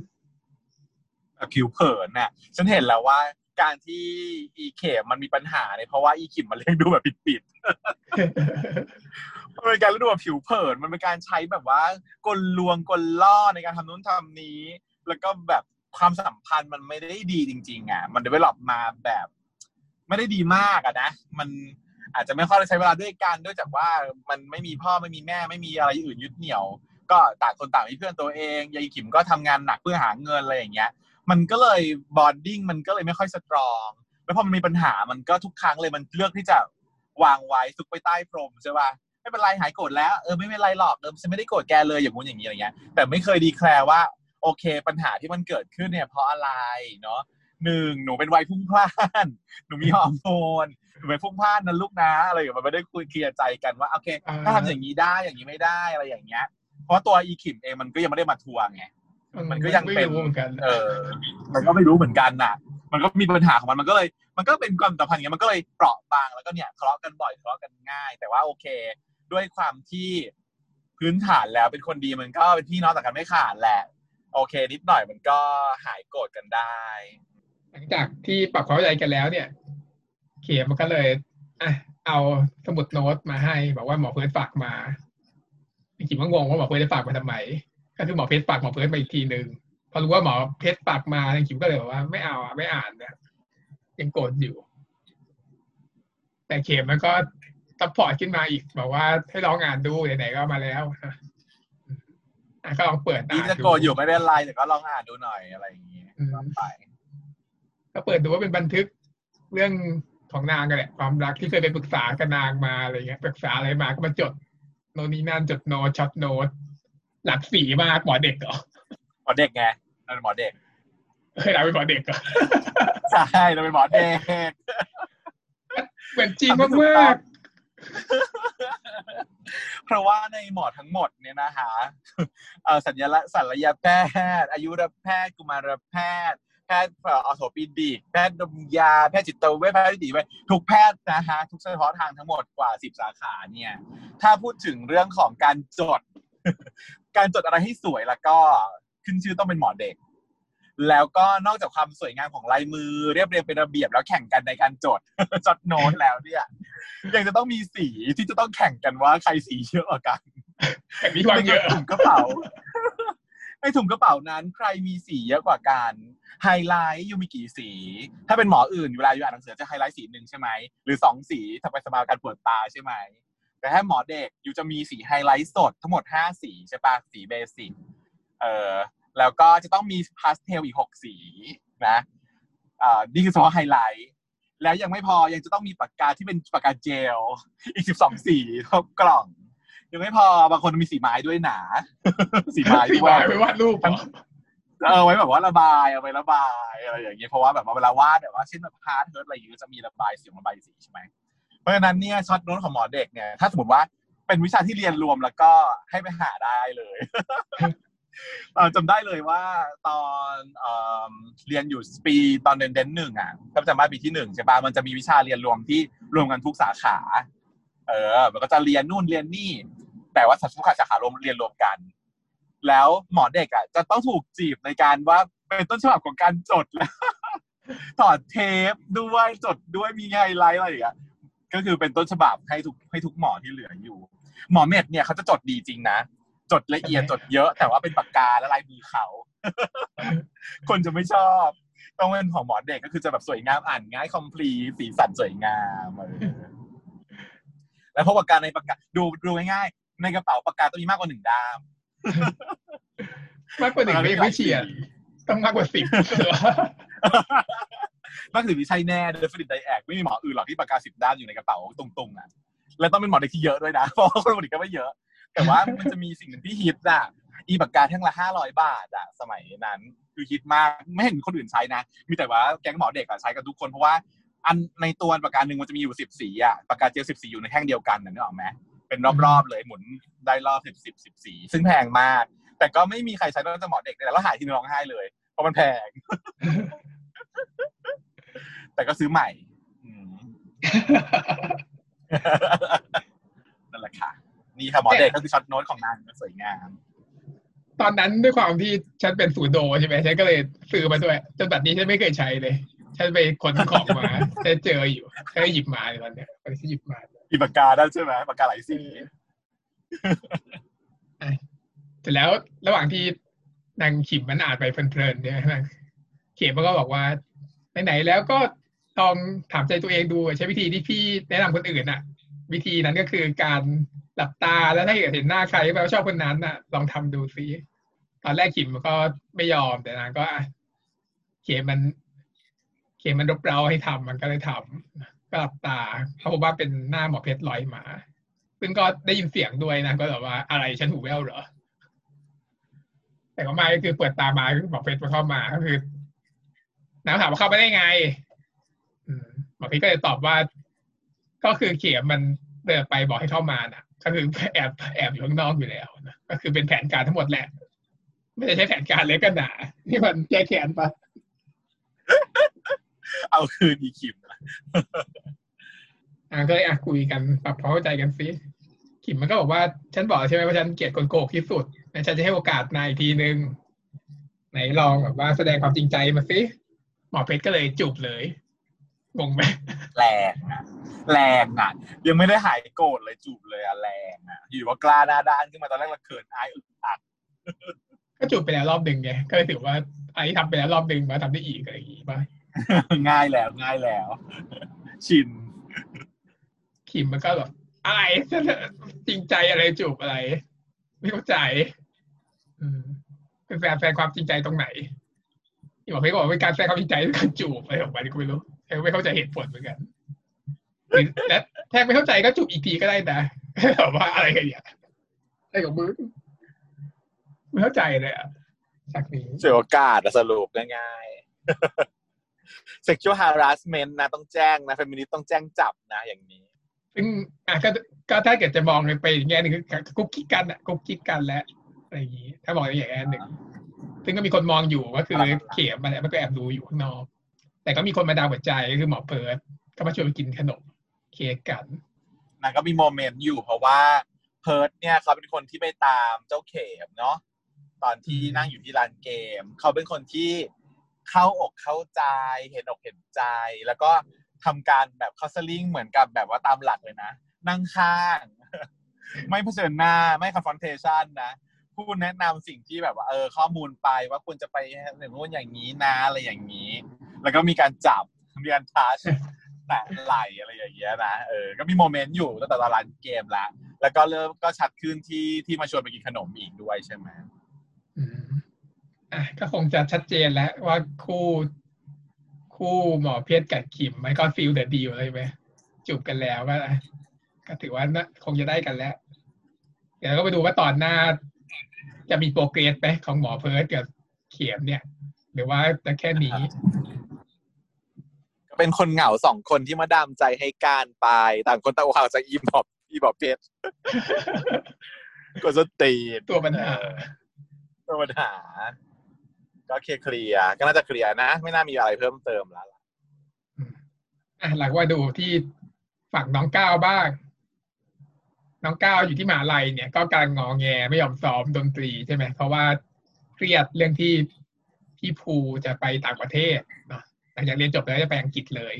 ๆแบบผิวเผินน่ะ ฉันเห็นแล้วว่า การที่อีเข็มมันมีปัญหาเนี่ยเพราะว่าอีขิมมันเลี้ยงดูแบบปิดๆมันเป็นการเลี้ยงดูแบบผิวเผินมันเป็นการใช้แบบว่ากลลวงกลล่อในการทำนู้นทำนี้ แล้วก็แบบความสัมพันธ์มันไม่ได้ดีจริง ๆ อะ มัน develop มาแบบ ไม่ได้ดีมากอะนะ มันอาจจะไม่ค่อยได้ใช้เวลาด้วยกันด้วยจากว่ามันไม่มีพ่อไม่มีแม่ไม่มีอะไรอื่นยึดเหนี่ยว ก็ต่างคนต่างมีเพื่อนตัวเองยายขิมก็ทำงานหนักเพื่อหาเงินอะไรอย่างเงี้ย มันก็เลย bonding มันก็เลยไม่ค่อย strong แล้วพอมันมีปัญหามันก็ทุกครั้งเลยมันเลือกที่จะวางไว้ซุกไปใต้พรมใช่ป่ะไม่เป็นไรหายโกรธแล้วเออไม่เป็นไรหรอกเออฉันไม่ได้โกรธแกเลยอย่างงู้นอย่างนี้อะไรเงี้ย แต่ไม่เคย declare ว่า โอเค ปัญหาที่มันเกิดขึ้นเนี่ยเพราะอะไรเนาะหนึ่งหนูเป็นวัยพุ่งพล่านหนูมีฮอร์โมนหนูเป็นพุ่งพล่านนะลูกนะอะไรอย่างเงี้ยมันไม่ได้คุยเคลียร์ใจกันว่าโอเค ถ้าทำอย่างนี้ได้อย่างนี้ไม่ได้อะไรอย่างเงี้ย เพราะตัวอีขิมเองมันก็ยังไม่ได้มาทวงไง มันก็ยังเป็นไม่รู้เหมือนกันเออมันก็ไม่รู้เหมือนกันน่ะ มันก็มีปัญหาของมันมันก็เลย มันก็เป็นความสัมพันธ์อย่างเงี้ยมันก็เลยเปราะบางแล้วก็เนี่ยทะเลาะกันบ่อยทะเลาะกันง่าย แต่ว่าโอเค ด้วยความที่พื้นฐานแล้วเป็นคนดีมันก็เป็นพี่น้องแต่กันไม่ขาดแหละ โอเค นิดหน่อยมันก็หายโกรธกันได้ หลังจากที่ปรับความเข้าใจกันแล้วเนี่ย เขียมมันก็เลยอะเอาสมุดโน้ตมาให้ บอกว่าหมอเพิร์ดฝากมาจริงๆก็งงว่าหมอเพิร์ดจะฝากมาทำไม ก็คือหมอเพชรฝากหมอเพิร์ดมาอีกทีหนึ่งพอรู้ว่าหมอเพชรฝากมาจริงๆก็เลยบอกว่าไม่เอาอะไม่อ่านเนี่ยยังโกรธอยู่ แต่เข็มมันก็ซัพพอร์ตขึ้นมาอีกบอกว่าให้ลองอ่านดูไหนๆก็มาแล้วอะก็ลองเปิดอ่านนี่จะดูโกรธอยู่ไม่เป็นไรแต่ก็ลองอ่านดูหน่อยอะไรอย่างเงี้ยอืมว่าไปก็เปิดดูว่าเป็นบันทึกเรื่องของนางกันแหละความรักที่เคยไปปรึกษากับนางมาอะไรเงี้ยปรึกษาอะไรมาก็มาจดโน่นนี่นั่นจดโน้ตช็อตโน้ต หลักสีมากหมอเด็กเหรอหมอเด็กไงเราเป็นหมอเด็กเคยเราเป็นหมอเด็กเหรอใช่เราเป็นหมอเด็กเหมือนจริงมากเพราะว่าในหมอทั้งหมดเนี่ยนะคะเอ่อสัญลักษณ์ศัลยแพทย์อายุรแพทย์กุมารแพทย์แพทย์เอ่อออโทปิดิกแพทย์ดมยา แพทย์จิตเวชแพทย์นิติเวชทุกแพทย์นะฮะทุกเฉพาะทางทั้งหมดกว่าสิบสาขาเนี่ย ถ้าพูดถึงเรื่องของการจด การจดอะไรให้สวยแล้วก็ขึ้นชื่อต้องเป็นหมอเด็ก แล้วก็นอกจากความสวยงามของลายมือเรียบเรียงเป็นระเบียบแล้วแข่งกันในการจดจดโน้ตแล้วเนี่ยยังจะต้องมีสีที่จะต้องแข่งกันว่าใครสีเยอะกว่ากันๆแบบนี้ความเยอะในถุงกระเป๋าในถุงกระเป๋านั้นใครมีสีเยอะกว่ากันไฮไลท์ you มีกี่สี ถ้าเป็นหมออื่นเวลาอยู่อ่านหนังสือจะไฮไลท์สีหนึ่งใช่ไหมหรือสองสีทำไปสบายการปวดตาใช่ไหม แต่ถ้าหมอเด็กอยู่จะมีสีไฮไลท์สดทั้งหมดห้าสีใช่ปะสี basicเออแล้วก็จะต้องมีพาสเทลอีกหกสีนะอ่านี่คือเฉพาะไฮไลท์แล้วยังไม่พอยังจะต้องมีปากกาที่เป็นปากกาเจล อีกสิบสองสีครบกล่อง ยังไม่พอบางคนมีสีไม้ด้วยหนา สีไม้สีด้วบายยไปวาดรูปเหรอเออไว้แบบว่าระบายเอาไประบายอะไรอย่างเงี้ยเพราะว่าแบบว่าเวลาวาดแบบว่าเช่นแบบ part heart อะไรอย่างเงี้ยก็จะมีระบายเสียงระบายสีใช่ไหม เพราะฉะนั้นเนี่ย short note ของหมอเด็กเนี่ย ถ้าสมมติว่าเป็นวิชาที่เรียนรวมแล้วก็ให้ไปหาได้เลยจำได้เลยว่าตอนเอเรียนอยู่ปีตอนเดนเดนหนึ่งอะก็จำได้ปีที่หนึ่งใช่ปะมันจะมีวิชาเรียนรวมที่รวมกันทุกสาขา เออ มันก็จะเรียนนู่นเรียนนี่ แต่ว่าทุกสาขารวมเรียนรวมกัน แล้วหมอเด็กอะ จะต้องถูกจีบในการว่าเป็นต้นฉบับของการจดแล้วถอดเทปด้วยจดด้วยมีไฮไลท์อะไรอย่างเงี้ย ก็คือเป็นต้นฉบับให้ทุกให้ทุกหมอที่เหลืออยู่ หมอเม็ดเนี่ยเขาจะจดดีจริงนะจดละเอียดจดเยอะ แต่ว่าเป็นปากกาและลายมือเขา คนจะไม่ชอบ ต้องเป็นของหมอเด็กก็คือจะแบบสวยงามอ่านง่ายคอมพลีสีสันสวยงามเออแล้วพกปากกาในปากกาดูดูง่ายๆในกระเป๋าปากกาต้องมีมากกว่าหนึ่งด้าม มากกว่าหนึ่งไม่ไม่เฉียดต้องมากกว่าสิบ มากถึงวินิจฉัยแน่ definite diag ไม่มีหมออื่นหรอกที่ปากกาสิบด้ามอยู่ในกระเป๋าตรงๆอะแล้วต้องเป็นหมอเด็กที่เยอะด้วยนะเพราะว่าคนปกติก็ไม่เยอะ แต่ว่ามันจะมีสิ่งหนึ่งที่ฮิตอะอีปากกาแท่งละห้าร้อยบาทอะสมัยนั้น คือฮิตมากไม่เห็นคนอื่นใช้นะ มีแต่ว่าแก๊งหมอเด็กอะใช้กันทุกคนเพราะว่าอันในตัวปากกาหนึ่งมันจะมีอยู่สิบสีอะปากกาเจลสิบสีอยู่ในแท่งเดียวกันนะนึกออกไหมเป็นรอบๆเลยหมุนได้รอบสิบสิบสิบสีซึ่งแพงมาก แต่ก็ไม่มีใครใช้นอกจากหมอเด็กเลยแล้วหายทีนึงร้องไห้เลย เพราะมันแพง แต่ก็ซื้อใหม่อืมนั่นแหละค่ะ นี่ค่ะหมอเด็กก็คือช็อตโน้ตของนางสวยงาม ตอนนั้นด้วยความที่ฉันเป็นสูโดใช่ไหมฉันก็เลยซื้อมาด้วยจนบัดนี้ฉันไม่เคยใช้เลย ฉันไปขนของมาฉันเจออยู่ฉันก็หยิบมาในตอนเนี้ยตอนที่หยิบมาอีปากกาได้ใช่ไหมปากกาหลายสีเสร็จแล้วระหว่างที่นางขิมมันอ่านไปเพลินๆเนี่ยนางเขียนมันก็บอกว่าไหนๆแล้วก็ ลองถามใจตัวเองดูใช้วิธีที่พี่แนะนำคนอื่นน่ะ วิธีนั้นก็คือการหลับตาแล้วถ้าเกิดเห็นหน้าใครแปลว่าชอบคนนั้นน่ะ ลองทำดูซิตอนแรกขิมก็ไม่ยอมแต่นางก็เขียนมัน เขียนมันรบเร้าให้ทำมันก็เลยทำก็หลับตาเขาบอกว่าเป็นหน้าหมอเพชรลอยมาซึ่งก็ได้ยินเสียงด้วยนะก็แบบว่าอะไรฉันหูแว่วเหรอแต่ก็ไม่ก็คือเปิดตามาหมอเพชรมาเข้ามาก็คือน้ำถามว่าเข้าไปได้ไง หมอพีก็เลยตอบว่า ก็คือเขียมมันเดินไปบอกให้เข้ามาน่ะก็คือแอบแอบอยู่ข้างนอกอยู่แล้วนะก็คือเป็นแผนการทั้งหมดแหละ ไม่ได้ใช้แผนการเล็กกันหนานี่มันแก้แค้นปะเอาคืนอีคิมนะอ่าก็เลยอะคุยกันปรับความเข้าใจกันซิขิมมันก็บอกว่าฉันบอกใช่ไหมว่าฉันเกลียดคนโกหกที่สุดงั้นฉันจะให้โอกาสนายอีกทีนึงไหนลองแบบว่าแสดงความจริงใจมาสิหมอเพชรก็เลยจูบเลย งงไหมแรงอะแรงอะยังไม่ได้หายโกรธเลยจูบเลยอะแรงอะอยู่ว่ากล้าหน้าด้านขึ้นมาตอนแรกเราเขินอายอึดอัดก็จูบไปแล้วรอบหนึ่งไงก็เลยถือว่าไอ้ทำไปแล้วรอบหนึ่งมาทำได้อีกอะไรอย่างงี้ป่ะง่ายแล้วง่ายแล้ว ชินขิมมันก็แบบอะไรจริงใจอะไรจูบอะไร ไม่เข้าใจอืมเป็นแฟนแฟนความจริงใจตรงไหนที่บอกพี่บอกว่าเป็นการแสดงความจริงใจด้วยการจูบอะไรออกมาที่กูไม่รู้ แทไม่เข้าใจเหตุผลเหมือนกันหรือและแทงไม่เข้าใจก็จูบอีกทีก็ได้นะแบบว่าอะไรกันเนี่ยอะไรของมึงไม่เข้าใจเลยอะจากนี้เสียโอกาสอะสรุปง่ายๆ sexual harassment นะต้องแจ้งนะ f e m i n i s t ต้องแจ้งจับนะอย่างนี้ซึ่งอะก็ก็ถ้าเกิดจะมองไปอีกแง่หนึ่งคือกุ๊กกิ๊กกันอะกุ๊กกิ๊กกันและอะไรอย่างนี้ ถ้ามองในอย่างแง่หนึ่งซึ่งก็มีคนมองอยู่ก็คือเขียมมันมันก็แอบดูอยู่ข้างนอก แต่ก็มีคนมาดาวหัวใจก็คือหมอเพิร์ดก็มาชวนไปกินขนมเค้กกันนางก็มีโมเมนต์อยู่เพราะว่าเพิร์ดเนี่ยเขาเป็นคนที่ไปตามเจ้าเข็มเนาะตอนที่นั่งอยู่ที่ร้านเกม เขาเป็นคนที่เข้าอกเข้าใจ เห็นอกเห็นใจ แล้วก็ทำการแบบคอสลิงเหมือนกับแบบว่าตามหลักเลยนะ นั่งข้าง ไม่เผชิญหน้าไม่คอนฟอนเทชันนะพูดแนะนำสิ่งที่แบบว่าเออข้อมูลไปว่าควรจะไปอย่างนู้นอย่างนี้นะอะไรอย่างนี้ แล้วก็มีการจับมีการทัชแตะไหลอะไรอย่างเงี้ยนะเออก็มี moment อยู่ตั้งแต่ตอนร้านเกมแล้วแล้วก็เริ่มก็ชัดขึ้นที่ที่มาชวนไปกินขนมอีกด้วยใช่ไหมอืมอะก็คงจะชัดเจนแล้วว่าคู่คู่หมอเพชรกับขิมมันก็ seal the deal เลยไหมจูบกันแล้วก็ก็ถือว่าน่าคงจะได้กันแล้ว เดี๋ยวก็ไปดูว่าตอนหน้า จะมี progress ไหมของหมอเพิร์ดกับเขียมเนี่ย หรือว่าจะแค่นี้ เป็นคนเหงาสองคนที่มาดามใจให้การไป ต่างคนต่างห่างจากอีบอบอีบอบเพชรก็จะตีนตัวปัญหาตัวปัญหา ก็เคลียร์ก็น่าจะเคลียร์นะ ไม่น่ามีอะไรเพิ่มเติมแล้วล่ะอะหลังว่าดูที่ฝั่งน้องก้าวบ้าง น้องก้าวอยู่ที่มหาลัยเนี่ย ก็กำลังงอแงไม่ยอมซ้อมดนตรีใช่ไหมเพราะว่าเครียดเรื่องที่พี่ภูจะไปต่างประเทศเนาะ หลังจากเรียนจบแล้วจะไปอังกฤษเลย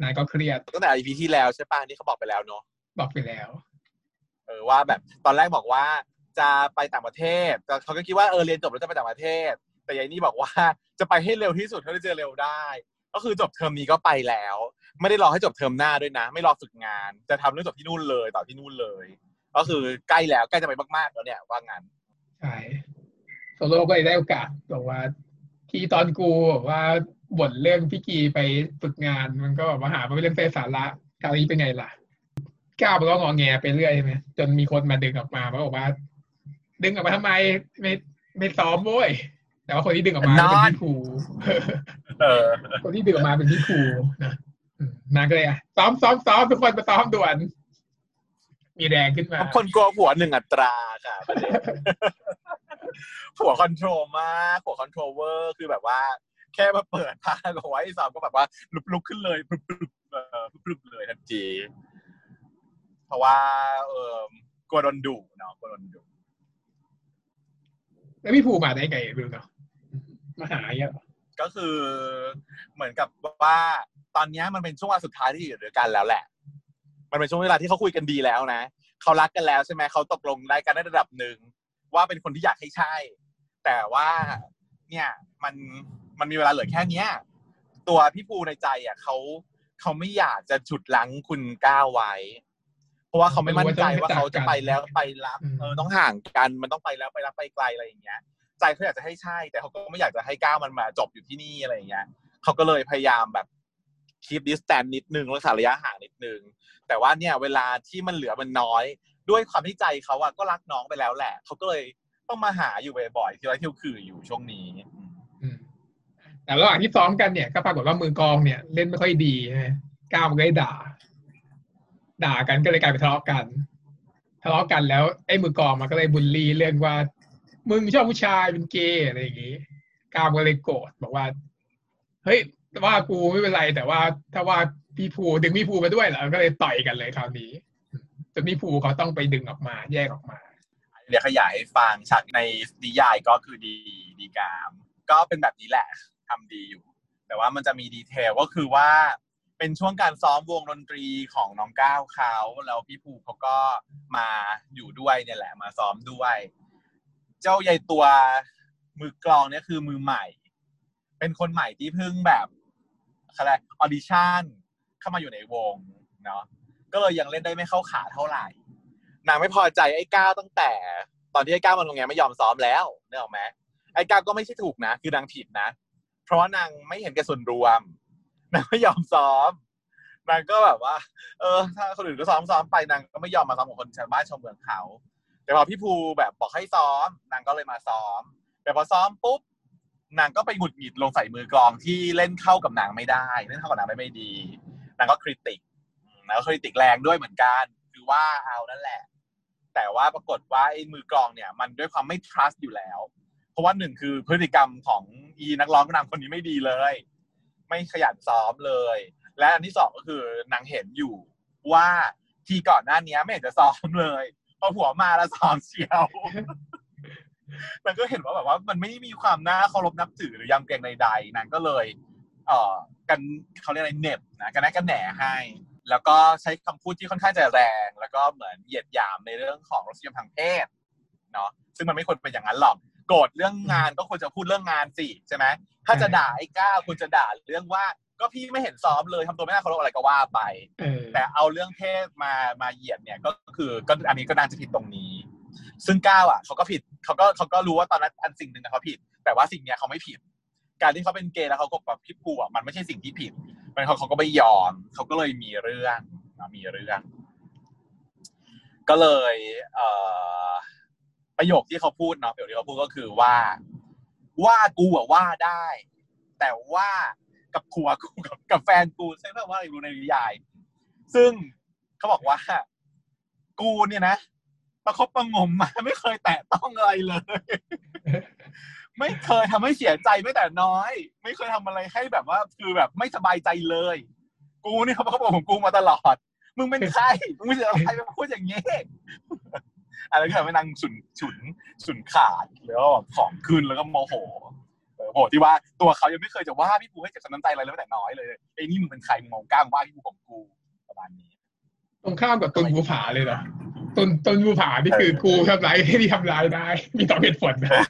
นายก็เครียดตั้งแต่ EP ที่แล้วใช่ป่ะนี่เขาบอกไปแล้วเนาะบอกไปแล้ว เออว่าแบบตอนแรกบอกว่าจะไปต่างประเทศแต่เขาก็คิดว่าเออเรียนจบแล้วจะไปต่างประเทศ แต่ยายนี่บอกว่าจะไปให้เร็วที่สุดเท่าที่จะเร็วได้ ก็คือจบเทอมนี้ก็ไปแล้ว ไม่ได้รอให้จบเทอมหน้าด้วยนะ ไม่รอฝึกงาน จะทำเรื่องจบที่นู่นเลยต่อที่นู่นเลย ก็คือใกล้แล้วใกล้จะไปมากๆแล้วเนี่ยว่างั้นใช่โซโล่ก็เลยได้โอกาสบอกว่าที่ตอนกูบอกว่า บ่นเรื่องพี่กีไปฝึกงานมันก็แบบว่าหามาเป็นเรื่องไร้สาระคราวนี้เป็นไงล่ะก้าวมันก็งอแงไปเรื่อยใช่ไหมจนมีคนมาดึงออกมาบอกว่า ดึงออกมาทำไมไม่ไม่ซ้อมโว้ยแต่ว่าคนที่ดึงออกมาเป็นพี่ครูเออคนที่ดึงออกมาเป็นพี่ครูนะอืมนางก็เลยอะซ้อมซ้อมซ้อมทุกคนมาซ้อมด่วน มีแรงขึ้นมาคนกลัวผัวหนึ่งอัตราค่ะประเด็นผัว control มากผัว control เวอร์คือแบบว่า แค่มาเปิดพาเอาไว้สามก็แบบว่าลุกลุกขึ้นเลยปลุกปลุกเออปลุกปลุกเลยทันทีเพราะว่า เออกลัวโดนดุเนาะกลัวโดนดุแล้วพี่ภูมาได้ไงไม่รู้เนาะมาหาเยอะก็คือเหมือนกับว่า ตอนเนี้ยมันเป็นช่วงเวลาสุดท้ายที่อยู่ด้วยกันแล้วแหละ มันเป็นช่วงเวลาที่เขาคุยกันดีแล้วนะเขารักกันแล้วใช่ไหมเขาตกลงได้กันในระดับหนึ่งว่าเป็นคนที่อยากให้ใช่ แต่ว่าเนี่ยมัน มันมีเวลาเหลือแค่เนี้ย ตัวพี่ภูในใจอะเขาเขาไม่อยากจะฉุดลังคุณก้าวไว้ เพราะว่าเขาไม่มั่นใจว่าเขาจะไปแล้วไปรับเออต้องห่างกันมันต้องไปแล้วไปรับไปไกลอะไรอย่างเงี้ย ใจเขาอยากจะให้ใช่ แต่เขาก็ไม่อยากจะให้ก้าวมันมาจบอยู่ที่นี่อะไรอย่างเงี้ยเขาก็เลยพยายามแบบคีบดิสแตนนิดนึงรักษาระยะห่างนิดนึง แต่ว่าเนี่ยเวลาที่มันเหลือมันน้อย ด้วยความที่ใจเขาอะก็รักน้องไปแล้วแหละเขาก็เลยต้องมาหาอยู่บ่อยๆที่ไรที่คืออยู่ช่วงนี้อืม แต่ระหว่างที่ซ้อมกันเนี่ย ก็ปรากฏว่ามือกองเนี่ย เล่นไม่ค่อยดีนะก้าวมันก็เลยด่า ด่ากันก็เลยกลายเป็นทะเลาะกัน ทะเลาะกันแล้วไอ้มือกองมันก็เลยบุลลี่เรื่องว่า มึงชอบผู้ชายเป็นเกย์อะไรอย่างงี้ก้าวก็เลยโกรธบอกว่า เฮ้ยว่ากูไม่เป็นไร แต่ว่าถ้าว่าพี่ภูดึงพี่ภูมาด้วยเหรอก็เลยต่อยกันเลยคราวนี้จนพี่ภูเขาต้องไปดึงออกมา แยกออกมาเดี๋ยวขยายให้ฟังฉากในนิยายก็คือดีดีกาม ก็เป็นแบบนี้แหละ ทำดีอยู่ แต่ว่ามันจะมีดีเทลก็คือว่าเป็นช่วงการซ้อมวงดนตรีของน้องก้าวเขาแล้วพี่ภูเขาก็มาอยู่ด้วยเนี่ยแหละมาซ้อมด้วย เจ้าใหญ่ตัวมือกลองเนี่ยคือมือใหม่ เป็นคนใหม่ที่เพิ่งแบบอะไรออดิชั่นเข้ามาอยู่ในวงเนาะก็เลยยังเล่นได้ไม่เข้าขาเท่าไหร่นางไม่พอใจไอ้ก้าวตั้งแต่ ตอนที่ไอ้ก้าวมันลงไงไม่ยอมซ้อมแล้วเนี่ยหรอกไหมไอ้ก้าวก็ไม่ใช่ถูกนะ คือนางผิดนะ เพราะนางไม่เห็นแก่ส่วนรวมนางไม่ยอมซ้อมนางก็แบบว่า เออ ถ้าคนอื่นก็ซ้อมซ้อมไปนางก็ไม่ยอมมาซ้อมกับคนชาวบ้านชาวเมืองเขา แต่พอพี่ภูแบบบอกให้ซ้อมนางก็เลยมาซ้อม แต่พอซ้อมปุ๊บนางก็ไปหงุดหงิดลงใส่มือกลองที่เล่นเข้ากับนางไม่ได้ เล่นเข้ากับนางได้ไม่ดีนางก็คริติกนางก็คริติกแรงด้วยเหมือนกันคือว่าเอานั่นแหละ แต่ว่าปรากฏว่าไอ้มือกลองเนี่ย มันด้วยความไม่ trust อยู่แล้ว ราะว่าหนึ่งคือพฤติกรรมของอีนักร้องนางคนนี้ไม่ดีเลย ไม่ขยันซ้อมเลย และอันที่สองก็คือนางเห็นอยู่ว่าที่ก่อนหน้านี้ไม่เห็นจะซ้อมเลยพอผัวมาแล้วซ้อมเชียวมันก็เห็นว่าแบบว่ามันไม่มีความน่าเคารพนับถือหรือยำเกรงใดๆนางก็เลย เอ่อกันเขาเรียกอะไรเน็บนะกันแนกันแหน่ให้ แล้วก็ใช้คำพูดที่ค่อนข้างจะแรง แล้วก็เหมือนเหยียดหยามในเรื่องของรสนิยมทางเพศเนาะซึ่งมันไม่ควรเป็นอย่างนั้นหรอก โกรธเรื่องงานก็ควรจะพูดเรื่องงานสิใช่ไหมถ้าจะด่าไอ้ก้าวควรจะด่าเรื่องว่า ก็พี่ไม่เห็นซ้อมเลยทำตัวไม่น่าเคารพอะไรก็ว่าไปเออแต่เอาเรื่องเพศมามาเหยียดเนี่ยก็คือก็อันนี้ก็น่าจะผิดตรงนี้ ซึ่งก้าวอะเขาก็ผิดเขาก็เขาก็รู้ว่าตอนนั้นอันสิ่งหนึ่งอะเขาผิด แต่ว่าสิ่งเนี้ยเขาไม่ผิด การที่เขาเป็นเกย์แล้วเขาก็แบบพิพูอะมันไม่ใช่สิ่งที่ผิดมันเขาเขาก็ไม่ยอมเขาก็เลยมีเรื่องนะมีเรื่อง ก็เลย เอ่อ ประโยคที่เขาพูดเนาะประโยคที่เขาพูดก็คือว่า ว่ากูอะว่าได้ แต่ว่ากับผัวกูกับกับแฟนกูใช่ไหมว่าอะไรรู้ในนิยาย ซึ่งเขาบอกว่า กูเนี่ยนะประคบประงมมาไม่เคยแตะต้องอะไรเลย ไม่เคยทำให้เสียใจไม่แต่น้อย ไม่เคยทำอะไรให้แบบว่า คือแบบไม่สบายใจเลย กูนี่เขาประคบประงมกูมาตลอด มึงเป็นใครมึงเป็นอะไรมาพูดอย่างนี้ อะไรก็ทำให้นางฉุนฉุนฉุนขาดแล้วก็แบบของขึ้นแล้วก็โมโหเออโมโหที่ว่าตัวเขายังไม่เคยจะว่าพี่ปูให้เจ็บช้ำน้ำใจอะไรเลยแม้แต่น้อยเลยไอ้นี่มึงเป็นใครมึงมองกล้ามว่าพี่ปูของกูประมาณนี้ ตรงข้ามกับต้นภูผาเลยเหรอต้นต้นภูผานี่คือกูทำร้ายที่ทำร้ายได้ มีต่อเหตุผลนะ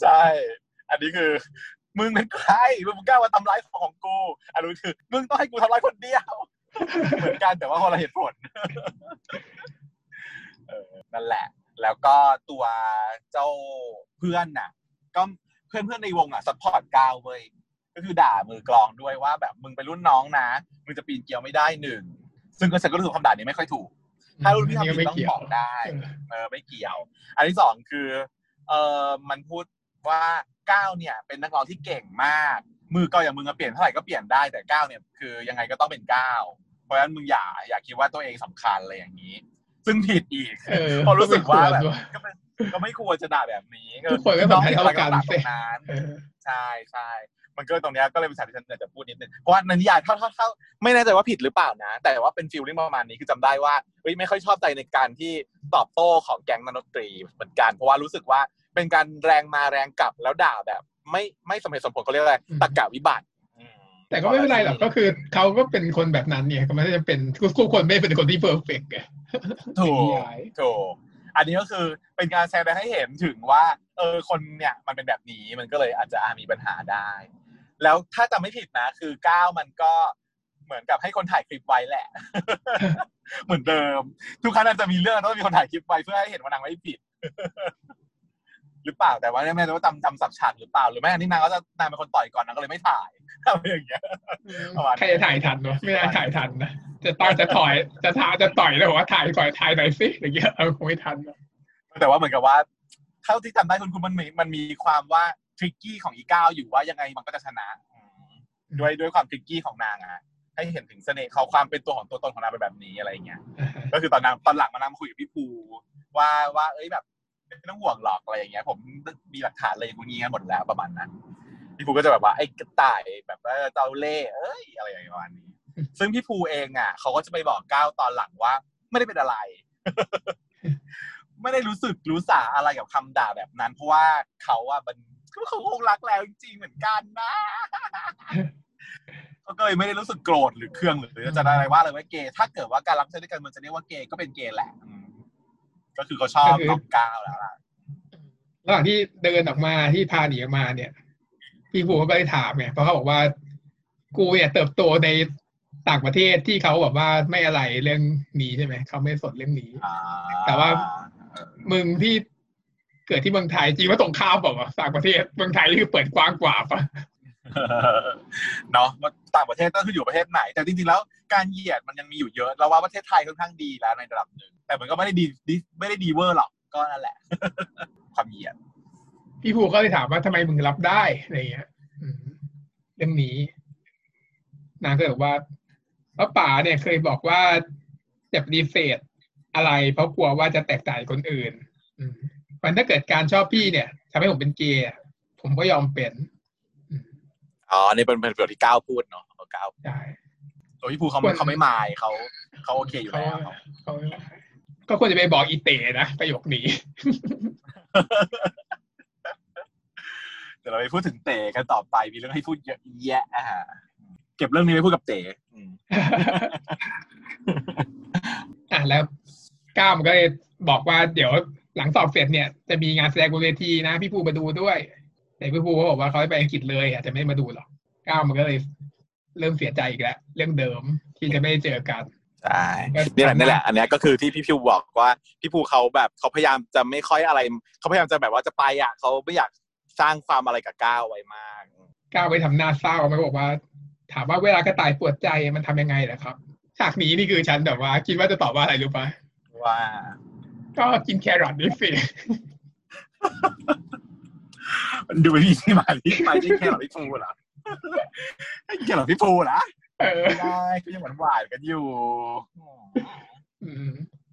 ใช่ อันนี้คือ มึงเป็นใครมึงกล้ามาทำร้ายของกูอันนี้คือมึงต้องให้กูทำร้ายคนเดียว เหมือนกันแต่ว่าคนละเหตุผลเออนั่นแหละ แล้วก็ตัวเจ้าเพื่อนน่ะ ก็เพื่อนเพื่อนๆในวงอะสปอร์ตก้าวเว้ยก็คือด่ามือกลองด้วยว่า แบบมึงเป็นรุ่นน้องนะมึงจะปีนเกลียวไม่ได้หนึ่งซึ่งก็ฉันก็รู้สึกคำด่านี้ไม่ค่อยถูก ถ้ารุ่นพี่ทำผิดต้องบอกได้เออไม่เกี่ยว อันที่สองคือ เออมันพูดว่าก้าวเนี่ย เป็นนักร้องที่เก่งมาก มือกลองอย่างมึงอะเปลี่ยนเท่าไหร่ก็เปลี่ยนได้แต่ก้าวเนี่ยคือยังไงก็ต้องเป็นก้าว เพราะฉะนั้นมึงอย่าอย่าคิดว่าตัวเองสำคัญอะไรอย่างนี้ ซึ่งผิดอีกเออเพราะรู้สึกว่าแบบก็ไม่ควรด้วยก็เป็นก็ไม่ควรจะด่าแบบนี้ทุกคนก็สำคัญเท่ากันน้องมีพลังตรงนั้นเออใช่ใช่มันก็ตรงเนี้ยก็เลยเป็นสายที่ฉันอยากจะพูดนิดนึงเพราะว่าในนิยายเท่าเท่าเท่าไม่แน่ใจว่าผิดหรือเปล่านะ แต่ว่าเป็นฟิลลิ่งประมาณนี้คือจำได้ว่าเฮ้ยไม่ค่อยชอบใจในการที่ตอบโต้ของแก๊งนักดนตรีเหมือนกันเพราะว่ารู้สึกว่าเป็นการแรงมาแรงกลับแล้วด่าแบบ ไม่ไม่สมเหตุสมผลเขาเรียกอะไรอืมตรรกะวิบัติอืม แต่ก็ไม่เป็นไรหรอกก็คือเขาก็เป็นคนแบบนั้นเนี่ยก็ไม่ได้จะเป็นทุกคนไม่ได้เป็นคนที่เพอร์เฟกต์ไงถูนิกยายถูกอันนี้ก็คือเป็นการแสดงให้เห็นถึงว่า เออคนเนี่ยมันเป็นแบบนี้มันก็เลยอาจจะอามีปัญหาได้ แล้วถ้าจำไม่ผิดนะ คือก้าวมันก็เหมือนกับให้คนถ่ายคลิปไว้แหละ เหมือนเดิม ทุกครั้งน่าจะมีเรื่องต้องมีคนถ่ายคลิปไว้เพื่อให้เห็นว่านางไม่ผิด หรือเปล่าแต่ว่าไม่แน่ใจว่าจำจำสับฉากหรือเปล่าหรือไม่อันนี้นางก็จะนางเป็นคนต่อยก่อนนางก็เลยไม่ถ่ายอะไรอย่างเงี้ยประมาณนี้ใครจะถ่ายทันวะไม่ได้ถ่ายทันนะจะต่อยจะถอยจะท้าจะต่อยแล้วบอกว่าถ่ายก่อนถ่ายหน่อยสิอย่างเงี้ยเออคงไม่ทันหรอกแต่ว่าเหมือนกับว่าเท่าที่จำได้คุณคุณมันมีมันมีความว่าทริกกี้ของอีก้าวอยู่ว่ายังไงมันก็จะชนะอืมด้วยด้วยความทริกกี้ของนางอะให้เห็นถึงเสน่ห์เขาความเป็นตัวของตัวตนของนางเป็นแบบนี้อะไรอย่างเงี้ยอ่าฮะก็คือตอนนั้นตอนหลังมานางมาคุยกับพี่ภูว่าว่าเอ้ยแบบ ไม่ต้องห่วงหรอกอะไรอย่างเงี้ย ผมมีหลักฐานอะไรอย่างงี้หมดแล้วประมาณนั้นพี่ภูก็จะแบบว่าไอ้กระต่ายแบบว่าเจ้าเล่เอ้ยอะไรอย่างเงี้ยประมาณนี้ ซึ่งพี่ภูเองอะเขาก็จะไปบอกก้าวตอนหลังว่า ไม่ได้เป็นอะไร ไม่ได้รู้สึกรู้สาอะไรกับคำด่าแบบนั้น เพราะว่าเขาอะมันเขาคงรักแล้วจริงๆเหมือนกันนะเขาก็เลยไม่ได้รู้สึกโกรธหรือเครื่องหรือจะอะไรว่าเลยว่าเกย์ถ้าเกิดว่าการรักใช้ด้วยกันมันจะเรียกว่าเกย์ก็เป็นเกย์แหละอื ก็คือเขาชอบน้องก้าวแล้วล่ะระหว่างที่เดินออกมาที่พาหนีออกมาเนี่ย พี่ภูก็เลยถามไงเพราะเขาบอกว่า กูเนี่ยเติบโตในต่างประเทศที่เขาแบบว่าไม่อะไรเรื่องนี้ใช่ไหมเขาไม่สนเรื่องนี้อ่าแต่ว่ามึงที่เกิดที่เมืองไทยจริงว่าตรงข้ามเปล่าวะต่างประเทศเมืองไทยนี่คือเปิดกว้างกว่าปะ เนาะต่างประเทศก็คืออยู่ประเทศไหน แต่จริงๆแล้วการเหยียดมันยังมีอยู่เยอะเราว่าประเทศไทยค่อนข้างดีแล้วในระดับหนึ่งแต่มันก็ไม่ได้ดีไม่ได้ดีเวอร์หรอกก็นั่นแหละ ความเหยียดพี่ภูก็เลยถามว่าทำไมมึงรับได้อะไรเงี้ยเรื่องนี้นางก็เลยบอกว่าพราะป๋าเนี่ยเคยบอกว่าจะปฏิเสธอะไร เพราะกลัวว่าจะแตกต่างคนอื่นมันถ้าเกิดการชอบพี่เนี่ยทำให้ผมเป็นเกย์ผมก็ยอมเป็น อ๋อนี่เป็นเป็นประโยชน์ที่ก้าวพูดเนาะเอาก้าวใช่ตัวพี่ภูเขาควรเขาไม่มายเขาเขาโอเคอยู่เขาแล้วเขาก็ควรจะไปบอกอีเต๋นะประโยคนี้เดี๋ยวเราไปพูดถึงเต๋กันต่อไปมีเรื่องให้พูดเยอะแยะอะเก็บเรื่องนี้ไปพูดกับเต๋อืมอะแล้วก้าวมันก็เลยบอกว่าเดี๋ยวหลังสอบเสร็จเนี่ยจะมีงานแสดงบนเวทีนะ พี่ภูมาดูด้วย แต่พี่ภูเขาบอกว่าเขาไปอังกฤษเลยอาจจะไม่มาดูหรอกก้าวมันก็เลยเริ่มเสียใจอีกแล้วเรื่องเดิมที่จะไม่ได้เจอกันใช่นี่แหละนี่แหละ อันเนี้ยก็คือที่พี่พิวบอกว่าพี่ภูเขาแบบเขาพยายามจะไม่ค่อยอะไรเขาพยายามจะแบบว่าจะไปอะเขาไม่อยากสร้างความอะไรกับก้าวไว้มาก ก้าวไปทำหน้าเศร้ามันบอกว่า ถามว่าเวลากระต่ายปวดใจมันทำยังไงล่ะครับฉากนี้นี่คือฉันแบบว่า คิดว่าจะตอบว่าอะไรรู้ปะว่า ก็กินแครอทนี่สิ ดูเป็นที่ที่มาที่ไปที่แค่หรอพี่ภูเหรอให้แค่หรอพี่ภูเหรอเออไม่ได้ก็ยังหวานหวานๆกันอยู่อืม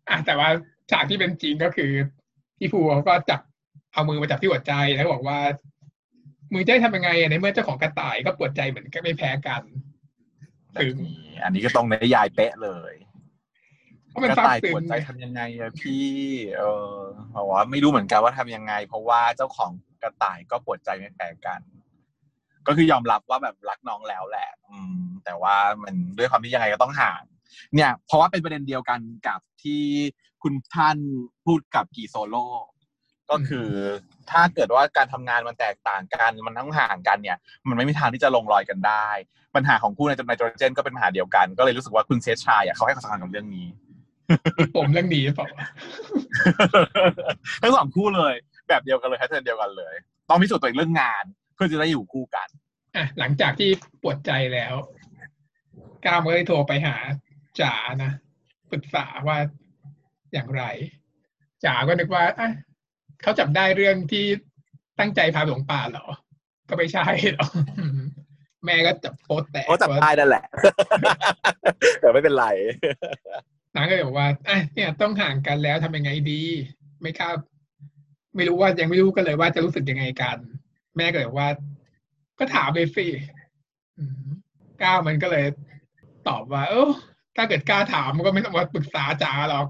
อะแต่ว่าฉากที่เป็นจริงก็คือ พี่ภูเขาก็จับเอามือมาจับที่หัวใจแล้วบอกว่ามึงจะให้ทำยังไงอะในเมื่อเจ้าของกระต่ายก็ปวดใจเหมือนกันไม่แพ้กันถึงอันนี้ก็ตรงในนิยายเป๊ะเลยเพราะมันกระซาบต่ายซึ้ปวดงใจทำยังไงอะพี่ เออบอกว่าไม่รู้เหมือนกันว่าทำยังไง เพราะว่าเจ้าของก ระต่ายก็ปวดใจไม่แพ้กัน ก็คือยอมรับว่าแบบรักน้องแล้วแหละ อืม แต่ว่ามันด้วยความที่ยังไงก็ต้องห่างเนี่ย เพราะว่าเป็นประเด็นเดียวกันกับที่คุณท่านพูดกับกีโซโล่ก็คือถ้าเกิดว่าการทำงานมันแตกต่างกันมันต้องห่างกันเนี่ย มันไม่มีทางที่จะลงรอยกันได้ ปัญหาของคู่ในไนโตรเจนก็เป็นปัญหาเดียวกัน ก็เลยรู้สึกว่าคุณเซชชายอะเขาให้ความสำคัญกับเรื่องนี้ผมเรื่องนี้หรือเปล่าทั้งสองคู่เลย แบบเดียวกันเลย pattern เดียวกันเลย ต้องพิสูจน์ตัวเองเรื่องงาน เพื่อจะได้อยู่คู่กันอะหลังจากที่ปวดใจแล้วก้าวมันก็เลยโทรไปหาจ๋านะปรึกษาว่าอย่างไรจ๋าก็นึกว่าอะเขาจับได้เรื่องที่ตั้งใจพาไปหลงป่าเหรอ ก็ไม่ใช่หรอกแม่ก็จับโป๊ะแตกเขาจับว่าได้นั่นแหละ แต่ไม่เป็นไรนางก็เลยบอกว่าอะเนี่ยต้องห่างกันแล้วทำยังไงดี ไม่กล้า ไม่รู้ว่ายังไม่รู้กันเลยว่าจะรู้สึกยังไงกัน แม่ก็เลยว่า ก็ถามเลยสิก้าวมันก็เลย ตอบว่า เออถ้าเกิดกล้าถามมันก็ไม่ต้องมาปรึกษาจ๋าหรอก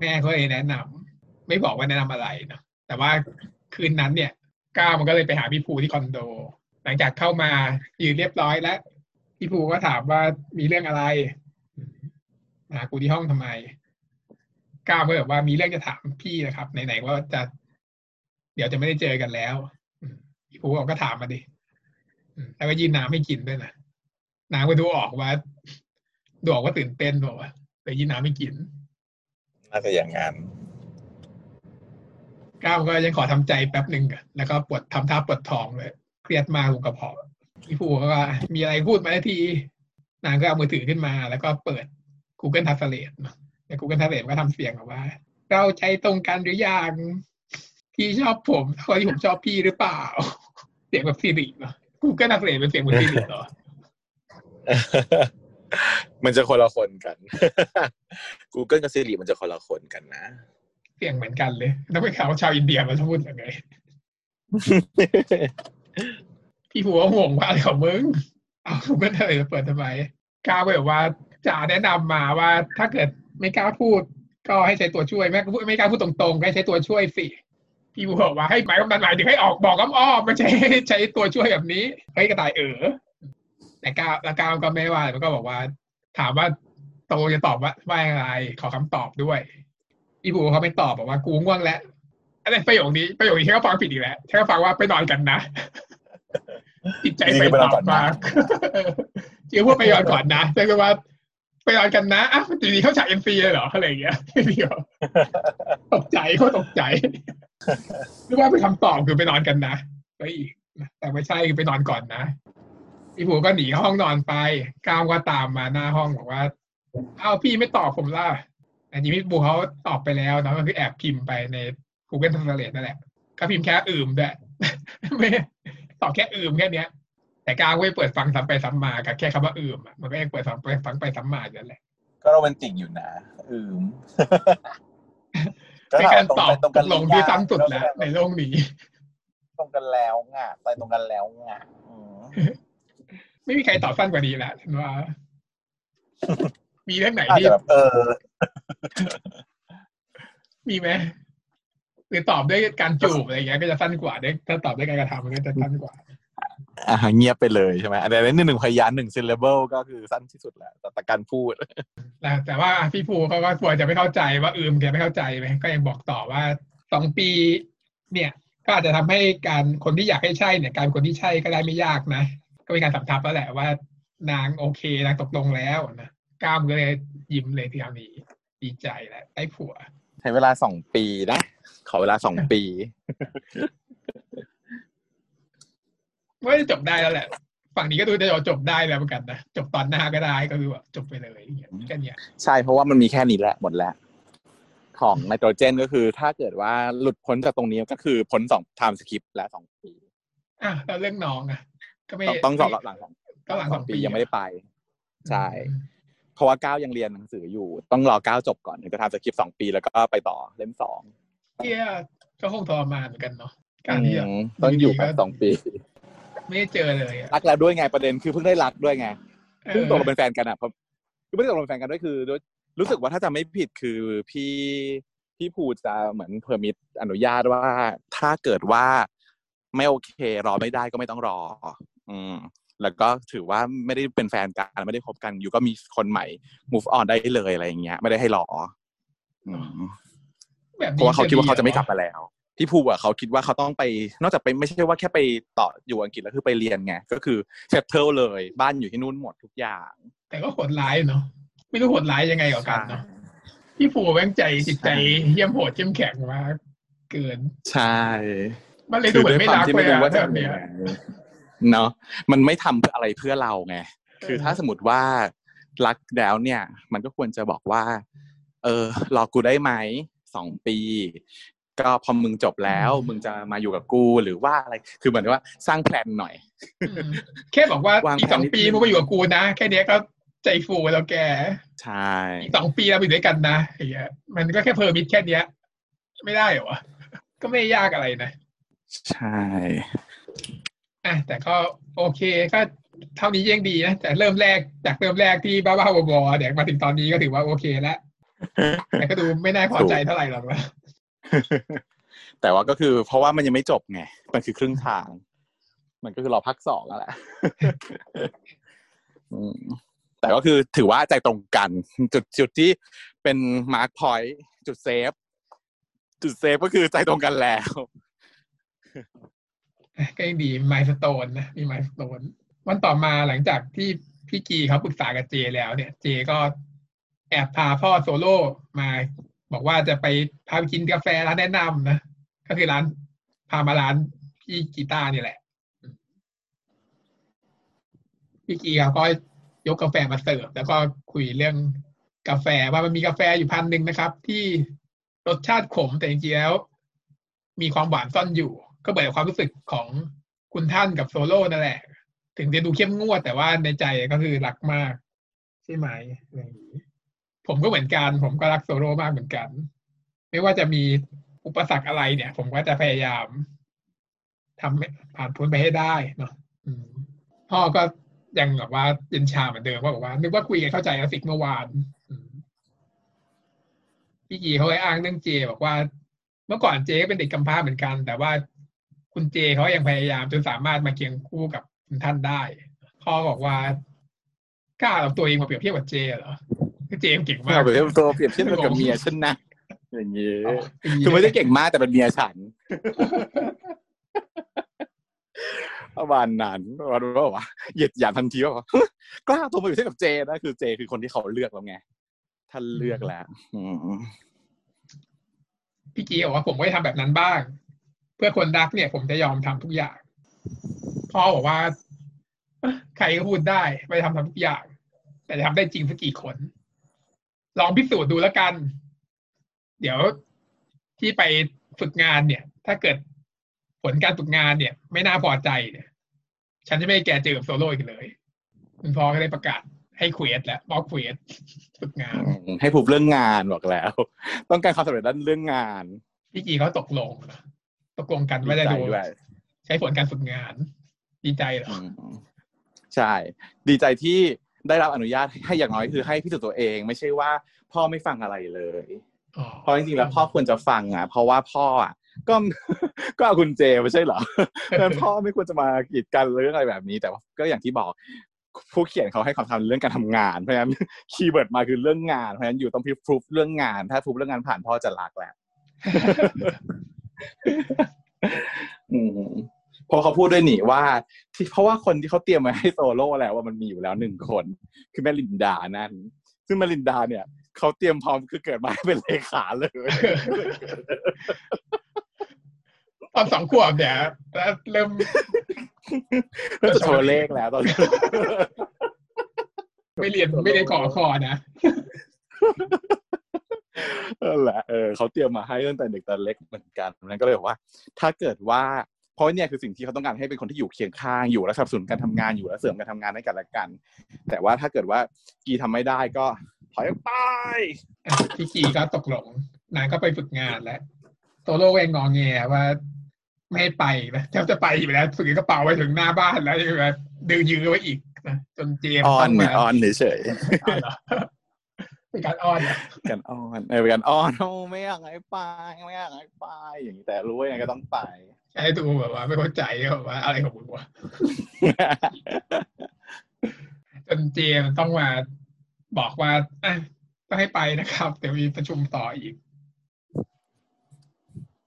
แม่ก็เลยแนะนำไม่บอกว่าแนะนำอะไรเนาะแต่ว่าคืนนั้นเนี่ย ก้าวมันก็เลยไปหาพี่ภูที่คอนโด หลังจากเข้ามายืนเรียบร้อยแล้วพี่ภูก็ถามว่ามีเรื่องอะไรมาหากูที่ห้องทำไมก้าวก็แบบว่ามีเรื่องจะถามพี่นะครับไหนๆว่าจะ เดี๋ยวจะไม่ได้เจอกันแล้วอืมพี่ภูบอกก็ถามมาดิอืมแล้วก็ยื่นน้ำให้กินด้วยนะน้ำก็ดูออกว่าดูออกว่าตื่นเต้นบอกว่าเลยยื่นน้ำให้กินน่าจะอย่างนั้นก้าวก็ยังขอทำใจแป๊บหนึ่งก่อนแล้วก็ปวดทำท่าปวดท้องเลยเครียดมากลงกระเพาะพี่ภูก็ว่ามีอะไรพูดมาได้ทีนางก็เอามือถือขึ้นมา แล้วก็เปิด Google Translate เนอะใน Google Translate ก็ทำเสียงออกว่า เราใจตรงกันหรือยัง พี่ชอบผมเท่าที่ผมชอบพี่หรือเปล่า เสียงแบบซีริเหรอกูก็นักเรียนเป็นเสียงเหมือนซีริเหรอมันจะคนละคนกัน Google กับ Siri มันจะคนละคนกันนะ เสียงเหมือนกันเลย ต้องไปข่าวชาวอินเดียมาพูดยังไง พี่ผัวห่วงว่าอะไรของมึง เอาไม่ได้เลยเปิดทำไมกล้าแบบว่าจ่าแนะนำมาว่าถ้าเกิดไม่กล้าพูด ก็ให้ใช้ตัวช่วยแม่ก็พูดไม่กล้าพูดตรงๆก็ให้ใช้ตัวช่วยสิ พี่ผัวว่าให้หมายกำนันหมายถึงให้ออกบอกอ้อมๆไม่ใช่ใช้ตัวช่วยแบบนี้เฮ้ยกระต่ายเออแต่ก้าวแล้วก้าวก็ไม่ว่ามันก็บอกว่า ถามว่าโตจะตอบว่าว่าอะไร ขอคำตอบด้วย อีผัวเขาไม่ตอบบอกว่ากูง่วงแล้วอะไรประโยคนี้ประโยคนี้ฉันก็ฟังผิดอีกแล้วฉันก็ฟังว่าไปนอนกันนะจิตใจไปตอบมากจริงพูดไปนอนก่อนนะแต่ก็ว่าไปนอนกันนะอะจริงๆเขาฉากเอ็นซีเลยเหรออะไรอย่างเงี้ยตกใจเขาตกใจ หรือว่าเป็นคำตอบคือไปนอนกันนะก็อีกแต่ไม่ใช่คือไปนอนก่อนนะพี่ผัวก็หนีห้องนอนไปก้าวก็ตามมาหน้าห้องบอกว่าเอาพี่ไม่ตอบผมล่ะแต่จริงพี่ผัวเขาตอบไปแล้วนะมันคือแอบพิมพ์ไปใน Google Translate นั่นแหละก็พิมพ์แค่อื่มด้วยไม่ตอบแค่อื่มแค่เนี้ย แต่ก้าวไม่เปิดฟังซ้ำไปซ้ำมากับแค่คำว่าอื่มอะมันก็ยังเปิดฟังไปฟังไปซ้ำมาอยู่นั่นแหละก็โรแมนติกอยู่นะ อืม เป็นการตอบตรงตกันกลงที่ซ้ำสุดแล้วในโลกนี้ ตรงกันแล้วงะไปตรงกันแล้วงะอืมไม่มีใครตอบสั้นกว่านี้แหละฉันว่า มีเรื่องไหนอาจที่จะแบบเออ มีไหมหรือตอบด้วยการจูบอะไรอย่างเงี้ยก็จะสั้นกว่าได้ถ้าตอบด้วยการกระทำมันก็จะสั้นกว่า อ่าเงียบไปเลยใช่ไหมอันนี้หนึ่งพยางค์หนึ่ง syllable ก็คือสั้นที่สุดแล้วแต่แต่การพูดแต่แต่ว่าพี่ภูเขาก็กลัวจะไม่เข้าใจว่าอืมแกไม่เข้าใจไหมก็ยังบอกต่อว่าสองปี เนี่ย ก็อาจจะทำให้การคนที่อยากให้ใช่เนี่ย การคนที่ใช่ก็ได้ไม่ยากนะ ก็เป็นการสัมทับแล้วแหละว่านางโอเคนางตกลงแล้วนะก้ามก็เลยยิ้มเลยทีนี้ดีใจแหละได้ผัวใช้เวลาสองปีนะขอเวลาสองปี ว่าจะจบได้แล้วแหละ ฝั่งนี้ก็ดูจะจบได้แล้วเหมือนกันนะจบตอนหน้าก็ได้ก็คือแบบจบไปเลยอย่างเงี้ยแค่เนี้ยใช่เพราะว่ามันมีแค่นี้แหละหมดแล้วของไนโตรเจนก็คือถ้าเกิดว่าหลุดพ้นจากตรงนี้ก็คือพ้นสองไทม์สคริปและสองปีอะแล้วเรื่องน้องอะ ก็ไม่ต้องต้องสอบหลังสองก็หลังสองปียังไม่ได้ไป ใช่เพราะว่าก้าวยังเรียนหนังสืออยู่ ต้องรอก้าวจบก่อนถึงจะทำ skip สองปีแล้วก็ไปต่อเล่มสองเที่ยก็คงทรมานเหมือนกันเนาะการที่แบบอืมต้องอยู่แบบสองปี ไม่ได้เจอเลยอะรักแล้วด้วยไงประเด็นคือเพิ่งได้รักด้วยไงเออเพิ่งตกลงเป็นแฟนกันอะเพราะคือไม่ได้ตกลงเป็นแฟนกันด้วยคือด้วยรู้สึกว่าถ้าจะไม่ผิดคือพี่พี่ภูจะเหมือน permitอนุญาตว่า ถ้าเกิดว่าไม่โอเค รอไม่ได้ก็ไม่ต้องรอ อืม แล้วก็ถือว่าไม่ได้เป็นแฟนกันไม่ได้คบกัน อยู่ก็มีคนใหม่ move on ได้เลยอะไรอย่างเงี้ย ไม่ได้ให้รออืมแบบเพนี้ราะว่าเขาคิดว่าเขาจะไม่กลับหรอมาแล้ว พี่ภูอะเขาคิดว่าเขาต้องไป นอกจากไปไม่ใช่ว่าแค่ไปต่ออยู่อังกฤษแล้วคือไปเรียนไงก็คือ settle เลย บ้านอยู่ที่นู่นหมดทุกอย่าง แต่ก็โหดร้ายเนาะไม่รู้โหดร้ายยังไงกับกันเนาะพี่ผูแม่งใจจิตใจเยี่ยมโหดเข้มแข็งมากเกิน ใช่ มันเลยดูเหมือนไม่รักที่เลไม่ยรู้อะว่าจะแบบเนี้ยเนาะมันไม่ทำเพื่ออะไรเพื่อเราไงคือถ้าสมมติว่ารักแล้วเนี่ย มันก็ควรจะบอกว่า เออรอกูได้ไหมสองปี ก็พอมึงจบแล้ว มึงจะมาอยู่กับกูหรือว่าอะไรคือเหมือนว่าสร้างแพลนหน่อยอืมแค่บอกว่าวางอีกสองแผนนิดปีนึงมึงมาอยู่กับกูนะ แค่เนี้ยก็ใจฟูแล้วแกใช่อีกสองปีเราไปอยู่ด้วยกันนะอย่างเงี้ยมันก็แค่เพอร์มิทแค่เนี้ย ไม่ได้เหรอวะก็ไม่ยากอะไรนะ ใช่อะแต่ก็โอเคก็เท่านี้ยังดีนะ แต่เริ่มแรกจากเริ่มแรกที่บ้าบ้าๆบอๆเดี๋ยวมาถึงตอนนี้ก็ถือว่าโอเคแล้วแต่ก็ดูไม่น่าพอใจเท่าไหร่หรอกนะ แต่ว่าก็คือเพราะว่ามันยังไม่จบไง มันคือครึ่งทาง มันก็คือรอภาคสองแล้วแหละแต่ก็คือถือว่าใจตรงกัน จุดจุดที่เป็น mark point จุด save จุด save ก็คือใจตรงกันแล้วก็ยังดี milestone นะมี milestone วันต่อมาหลังจากที่พี่กีเขาปรึกษากับเจแล้วเนี่ย เจก็แอบพาพ่อโซโล่มา บอกว่าจะไปพาไปกินกาแฟร้านแนะนำนะก็คือร้านพามาร้านพี่กีตาร์นี่แหละ พี่กีเขาก็ยกกาแฟมาเสิร์ฟแล้วก็คุยเรื่องกาแฟว่ามันมีกาแฟอยู่พันธุ์หนึ่งนะครับ ที่รสชาติขมแต่จริงๆแล้ว มีความหวานซ่อนอยู่ ก็เหมือนความรู้สึกของคุณท่านกับโซโล่นั่นแหละ ถึงจะดูเข้มงวดแต่ว่าในใจก็คือรักมาก ใช่ไหมอะไรอย่างนี้ ผมก็เหมือนกัน ผมก็รักโซโล่มากเหมือนกัน ไม่ว่าจะมีอุปสรรคอะไรเนี่ย ผมก็จะพยายามทำผ่านพ้นไปให้ได้เนาะพ่อก็ยังแบบว่าเย็นชาเหมือนเดิมว่าบอกว่า นึกว่าคุยกันเข้าใจแล้วสิเมื่อวานพี่กีเขาเลยอ้างเรื่องเจ บอกว่า เมื่อก่อนเจก็เป็นเด็กกำพร้าเหมือนกัน แต่ว่าคุณเจเขายังพยายามจนสามารถมาเคียงคู่กับท่านได้พ่อบอกว่า กล้าเอาตัวเองมาเปรียบเทียบกับเจเหรอ เจเก่งมากเอาไปเทียบตัวเปรียบเทียบกับเมียฉันนะอย่างนี้อ๋อคือไม่ได้เก่งมากแต่เป็นเมียฉันประมาณนั้นประมาณว่าว่าเหยียดหยามทันทีว่ากล้าตัวมาอยู่เทียบกับเจนะคือเจคือคนที่เขาเลือกแล้วไงท่านเลือกแล้วอืมพี่กีบอกว่าผมก็จะทำแบบนั้นบ้าง เพื่อคนรักเนี่ย ผมจะยอมทำทุกอย่างพ่อบอกว่าเอ้อใครก็พูดได้ ไปทำทำทุกอย่าง แต่จะทำได้จริงสักกี่คน ลองพิสูจน์ดูแล้วกัน เดี๋ยวที่ไปฝึกงานเนี่ย ถ้าเกิดผลการฝึกงานเนี่ย ไม่น่าพอใจเนี่ย ฉันจะไม่ให้แกเจอกับโซโล่อีกเลย คุณพ่อก็ได้ประกาศให้เควสแล้วมอบเควสฝึกงาน ให้ผูกเรื่องงานบอกแล้ว ต้องการความสำเร็จด้านเรื่องงาน พี่กีเขาตกลงนะตกลงกันว่าจะใจดูด้วยใช้ผลการฝึกงาน ดีใจเหรออืมใช่ ดีใจที่ ได้รับอนุญาตให้อย่างน้อยคือให้พิสูจน์ตัวเอง ไม่ใช่ว่า พ่อไม่ฟังอะไรเลยอ๋อเพราะจริงๆแล้วพ่อควรจะฟังอะ เพราะว่าพ่ออะก็ก็เอาคุณเจไม่ใช่เหรอเพราะฉะนั้นพ่อไม่ควรจะมากีดกันเรื่องอะไรแบบนี้ แต่ว่าก็อย่างที่บอกผู้เขียนเขาให้ความสำคัญเรื่องการทำงาน เพราะฉะนั้น keyword มาคือเรื่องงาน เพราะฉะนั้นอยู่ต้องพิสูจน์เรื่องงาน ถ้าพิสูจน์เรื่องงานผ่านพ่อจะรักแหละอืมเพ ราะเขาพูดด้วยนี่ว่าที่เพราะว่าคนที่เขาเตรียมมาให้โซโล่แล้วว่ามันมีอยู่แล้วหนึ่งคน คือแม่ลินดานั่น ซึ่งแม่ลินดาเนี่ยเขาเตรียมพร้อมคือเกิดมาให้เป็นเลขาเลยตอนสองขวบเนี่ยแล้วเริ่มเริ่มจะโชว์เลขแล้วตอนนี้ไม่เรียนไม่เรียนขอคอนะนั่นแหละเออเขาเตรียมมาให้ตั้งแต่เด็กแต่เล็กเหมือนกันนั้นก็เลยบอกว่า ถ้าเกิดว่า เพราะเนี่ยคือสิ่งที่เขาต้องการให้เป็นคนที่อยู่เคียงข้างอยู่และสนับสนุนการทำงานอยู่และเสริมการทำงานให้กันและกัน แต่ว่าถ้าเกิดว่ากีทำไม่ได้ก็ถอยออกไปพี่กีก็ตกลงนางก็ไปฝึกงานแล้วโซโล่เองงอแงว่าไม่ให้ไปนะแทบจะไปอยู่แล้วฝึกกระเป๋าไปถึงหน้าบ้านแล้วยังแบบดึงยื้อไว้อีกนะจนเจมส์อ้อต้นองเนี่มายอ้อนเฉยอ้อนเหรอเป็นการอ้อนเหรอๆกันอ้อนเออเป็นการอ้อนโอ้ไม่อยากให้ไปไม่อยากให้ไปอย่างนี้แต่รู้ว่ายังไงก็ต้องไป ใช้ดูแบบว่าไม่เข้าใจแบบว่าอะไรของมึงวะจนเจมส์ต้องมาบอกว่าอะต้องให้ไปนะครับ เดี๋ยวมีประชุมต่ออีก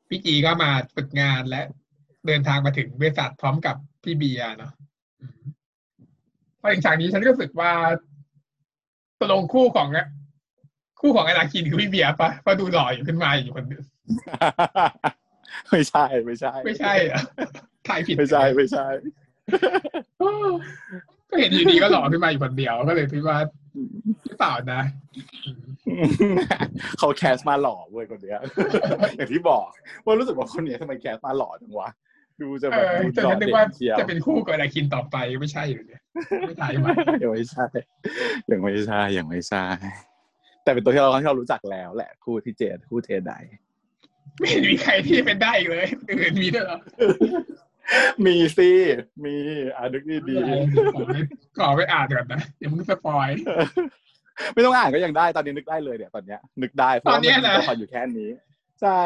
พี่กีก็มาฝึกงานและเดินทางมาถึงบริษัทพร้อมกับพี่เบียร์เนาะอืมพอถึงฉากนี้ฉันก็รู้สึกว่าตกลงคู่ของคู่ของอนาคินคือพี่เบียร์ปะเพราะดูหล่ออยู่ขึ้นมาอยู่คนเดียว ไม่ใช่ไม่ใช่ ไม่ใช่เหรอถ่ายผิดไม่ใช่ไม่ใช่ก็เห็นอยู่ดีก็หล่อขึ้นมาอยู่คนเดียวก็เลยคิดว่าหรือเปล่านะอืมเขาแคสมาหล่อเว้ยคนเนี้ยอย่างที่บอก ว่ารู้สึกว่าคนเนี้ยทำไมแคสมาหล่อจังวะดูจะเอแบบอดูจะหล่อนึกเด่ว่านเชียวจะเป็นคู่กับอนาคินต่อไปไม่ใช่อยู่เนี่ยไม่ถ่ายมายังไม่ใช่ยังไม่ใช่ยังไม่ใช่แต่เป็นตัวที่เราที่เรารู้จักแล้ว แหละคู่ที่เจดคู่เจได ไม่เห็นมีใครที่เป็นได้อีกเลยอื่นมีด้วยเหรอ มีสิมีอ่านนึกดีขอไปขอไปอ่านก่อนนะเดี๋ยวมึงสปอยๆไม่ต้องอ่านก็ยังได้ตอนนี้นึกได้เลยเนี่ยตอนเนี้ย นึกได้เพราะตอว่านเนี้ยมันมีนะตัวละครอยู่แค่นี้ ใช่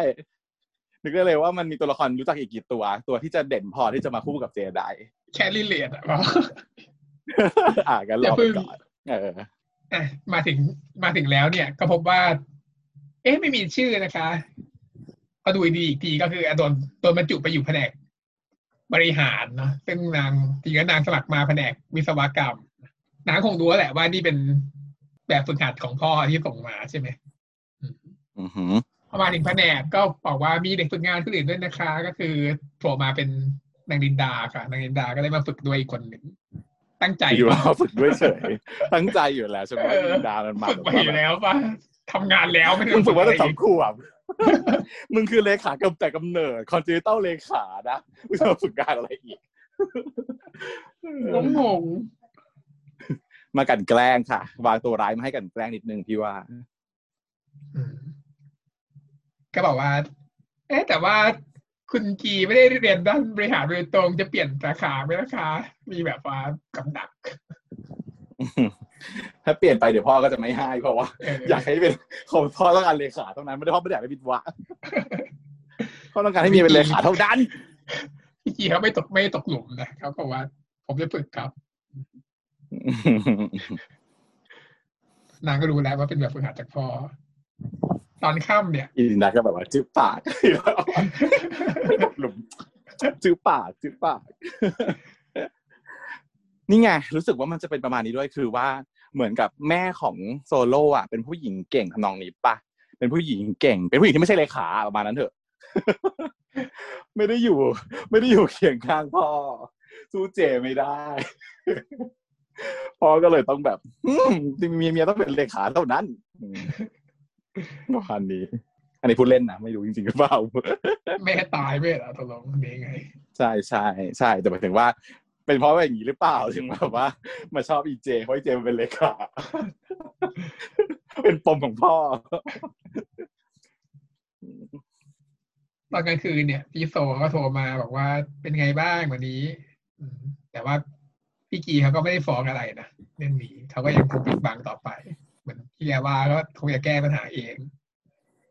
นึกได้เลยว่ามันมีตัวละครรู้จักอีกกี่ตัว ตัวที่จะเด่นพอที่จะมาคู่กับเจไดแค่ลิเลตอะอ่านกันรอย่าอเพิ่ไปงก่อนเอออะมาถึงมาถึงแล้วเนี่ย ก็พบว่า เอ๊ะไม่มีชื่อนะคะ พอดูดีอีกทีก็คืออะโดนโดนบรรจุไปอยู่แผนกบริหารเนาะซึ่งนางจริงๆนางสมัครมาแผนกวิศวกรรม นางคงรู้แหละว่านี่เป็นแบบฝึกหัดของพ่อที่ส่งมาใช่ไหมอือหือพอมาถึงแผนกก็บอกว่ามีเด็กฝึกงานคนอื่นด้วยนะคะ ก็คือโผล่มาเป็นนางดินดาค่ะ นางดินดาก็ได้มาฝึกด้วยอีกคนหนึ่งตั้งใจอยู่ว่าฝึกด้วยเฉยตั้งใจอยู่แล้วใช่ไหมเออดามันมาฝึกมาอยู่แล้วป่ะทำงานแล้วไม่ได้มึงฝึกว่าตั้งะไรสองขวบ มึงคือเลขากำแต่กำเนิดคอนจิเนตัลเลขานะมึงจะมาฝึกงานอะไรอีกงงงมากันแกล้งค่ะ วางตัวร้ายมาให้กันแกล้งนิดนึงพี่ว่าๆอืมก็บอกว่า เอ๊ะแต่ว่าคุณกีไม่ได้เรียนด้านบริหารโดยตรงจะเปลี่ยนสาขาไหมนะคะ มีแบบว่ากับดัก ถ้าเปลี่ยนไปเดี๋ยวพ่อก็จะไม่ให้เพราะว่าเอออยากให้เป็นของพ่อต้องการเลขาเท่านั้นไม่ได้พ่อไม่ได้อยากให้เป็นวะพ่อต้องการให้มีเป็นเลขาเท่านั้นพี่กีเขาไม่ตกไม่ตกหลุมนะเขาบอกว่า ผมจะฝึกครับนางก็รู้แล้วว่าเป็นแบบฝึกหัดจากพ่อตอนค่ำเนี่ยอินดักก็แบบว่าจื้อปากหลุมจื้อปากจื้อปาก นี่ไงรู้สึกว่ามันจะเป็นประมาณนี้ด้วยคือว่าเหมือนกับแม่ของโซโล่อะเป็นผู้หญิงเก่งทำนองนี้ปะเป็นผู้หญิงเก่ง เป็นผู้หญิงที่ไม่ใช่เลขาประมาณนั้นเถอะ ไม่ได้อยู่ ไม่ได้อยู่เคียงข้างพ่อสู้เจไม่ได้พ่อก็เลยต้องแบบอืมเมียเมียต้องเป็นเลขาเท่านั้นอืมประมาณนี้ อันนี้พูดเล่นนะไม่รู้จริงๆหรือเปล่าแม่ตายไม่เหรอตกลงเด้ไง ใช่ใช่ใช่แต่หมายถึงว่า เป็นเพราะว่าอย่างนี้หรือเปล่าถึงแบบว่า มาชอบอีเจเพราะอีเจมันเป็นเลขาเป็นปมของพ่อ ตอนกลางคืนเนี่ย พี่โซก็โทรมาบอกว่าเป็นไงบ้างวันนี้อืมแต่ว่าพี่กีเขาก็ไม่ได้ฟ้องอะไรนะเรื่องนี้เขาก็ยังคงปิดบังต่อไปเหมือนที่แกว่าก็คงจะแก้ปัญหาเอง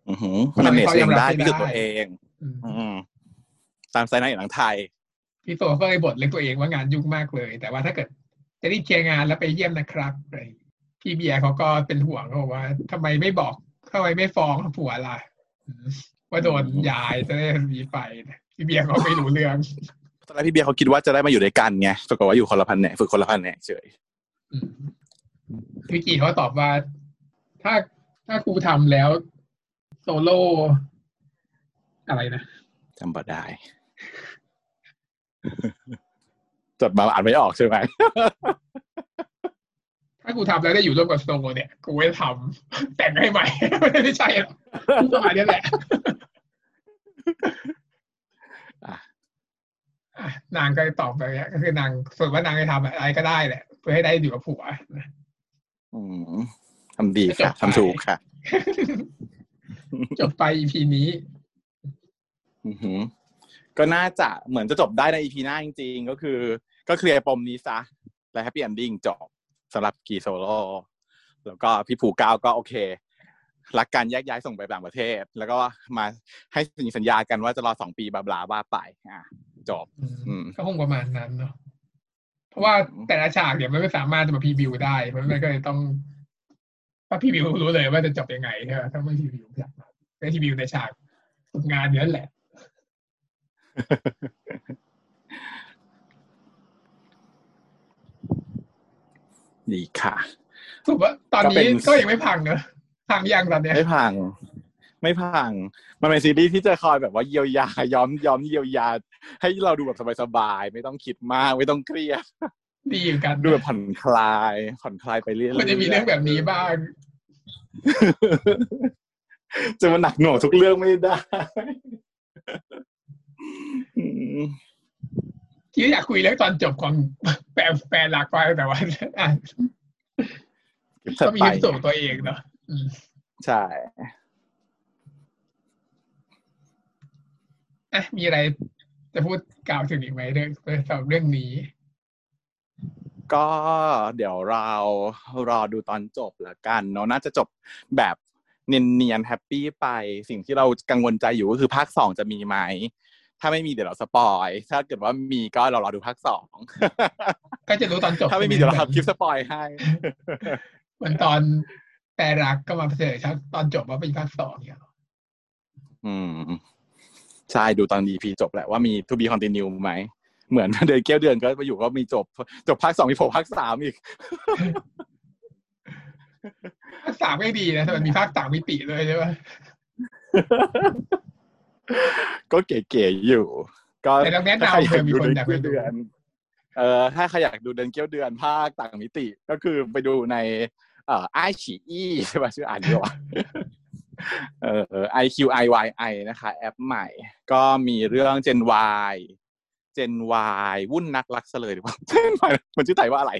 อือหือมันเนสเองได้พิสูจน์ตัวเองอืมอืมตามไซน์ในหนังไทย พี่โซก็เลยบ่นเรื่องตัวเองว่างานยุ่งมากเลย แต่ว่าถ้าเกิดจะรีบเคลียร์งานแล้วไปเยี่ยมนะครับอะไรพี่เบียร์เขาก็เป็นห่วงเขาบอกว่าทำไมไม่บอกทำไมไม่ฟ้องผัวล่ะอืมว่าโดนยายจะได้หนีไปนะพี่เบียร์เขาไม่รู้เรื่องตอนแรกพี่เบียร์เขาคิดว่าจะได้มาอยู่ด้วยกันไงปรากฏว่าอยู่คนละแผนกฝึกคนละแผนกเฉยอืมวิกิเขาตอบว่า ถ้าถ้าครูทำแล้ว โซโล่อะไรนะจำบ่ได้ จดมาอ่านไม่ออกใช่ไหม ถ้ากูทำแล้วได้อยู่ร่วมกับโซเนี่ย กูจะทำแต่งให้ใหม่ ไม่ใช่หรอกประมาณนี้แหละอะอะนางก็ตอบไปอย่างเงี้ยก็คือนางส่วนว่านางจะทำอะไรก็ได้แหละ เพื่อให้ได้อยู่กับผัวนะอืมทำดีค่ะทำถูกค่ะ จบไป EP นี้ อือหือ ก็น่าจะเหมือนจะจบได้ในอีพีหน้าจริง ๆ ก็คือ ก็เคลียร์ปมนี้ซะ และแฮปปี้ n อนดิ้งจบสำหรับกีโซโลแล้วก็พี่ผูก้าวก็โอเค รักการแยกย้ายส่งไปต่างประเทศ แล้วก็มาให้สัญญากันว่าจะรอสองปี blah blah ว่าไปอะจบอืมก็คงประมาณนั้นเนาะเพราะว่าแต่ละฉากเนี่ยมันไม่สามารถจะมา preview ได้เพราะมันก็เลยต้องถ้า preview รู้เลยว่าจะจบยังไงใช่ไหมถ้าไม่ preview อยากมาก็ preview ในฉากฝึกงานเนี้ยแหละ ดีค่ะถูกว่าตอนก็เป็นี้นก็ยังไม่พังเนอะพังยังตอนเนี้ยไม่พัง ไม่พัง มันเป็นซีรีส์ที่จะคอยแบบว่าเยียวยาย้อมย้อมเยียวยา ให้เราดูแบบสบายๆไม่ต้องคิดมากไม่ต้องเครียดดีเหมือนกันดูแบบผ่อนคลายผ่อนคลายไปเรื่อยๆมันจะมีเรื่องแบบนี้บ้าง จะมาหนักหน่วงทุกเรื่องไม่ได้ อืมที่อยากคุยเรื่องตอนจบของแปลแปลหลักไปแต่ว่าอะเก็บถัดก็มีไปที่ส่งตัวเองเนาะอืมใช่อะมีอะไรจะพูดกล่าวถึงอีกไหมเรื่องสำหรับเรื่องนี้ ก็เดี๋ยวเรารอดูตอนจบละกันเนาะน่าจะจบแบบเนียนๆแฮปปี้ไป สิ่งที่เรากังวลใจอยู่ก็คือภาคสองจะมีไหม ถ้าไม่มีเดี๋ยวเราสปอย ถ้าเกิดว่ามีก็เรารอดูภาคสองก็จะรู้ตอนจบ ถ้าไม่มีเดี๋ยวเราทำคลิปสปอยให้เหมือนตอนแปลรักก็มาเฉลยชัดตอนจบว่าเป็นภาคสองเนี่ยอืมใช่ดูตอน EP จบแหละว่ามี to be continue ไหม เหมือนเดือนเกี้ยวเดือนก็มาอยู่ก็มีจบ จบภาคสองมีโผล่ภาคสามอีกภาคสามไม่ดีนะแต่มันมีภาคสามมิติเลยใช่ไหม ก็เก๋ๆอยู่ ก็แต่ต้องแนะถ้าใครนำอยาเผื่อกมีดูคนเดือนอยากไปเกี้ยวดูเดือนเอ่อถ้าใครอยากดูเดือนเกี้ยวเดือนภาคต่างมิติก็คือไปดูใน เอ่อไอฉีอีใช่ป่ะชื่ออ่านดีกว่าเออ IQIYI นะคะ แอปใหม่ ก็มีเรื่อง Gen Y Gen Y วุ่นนักรักเสลยหรือเปล่า Gen Y มันชื่อไทยว่าอะไร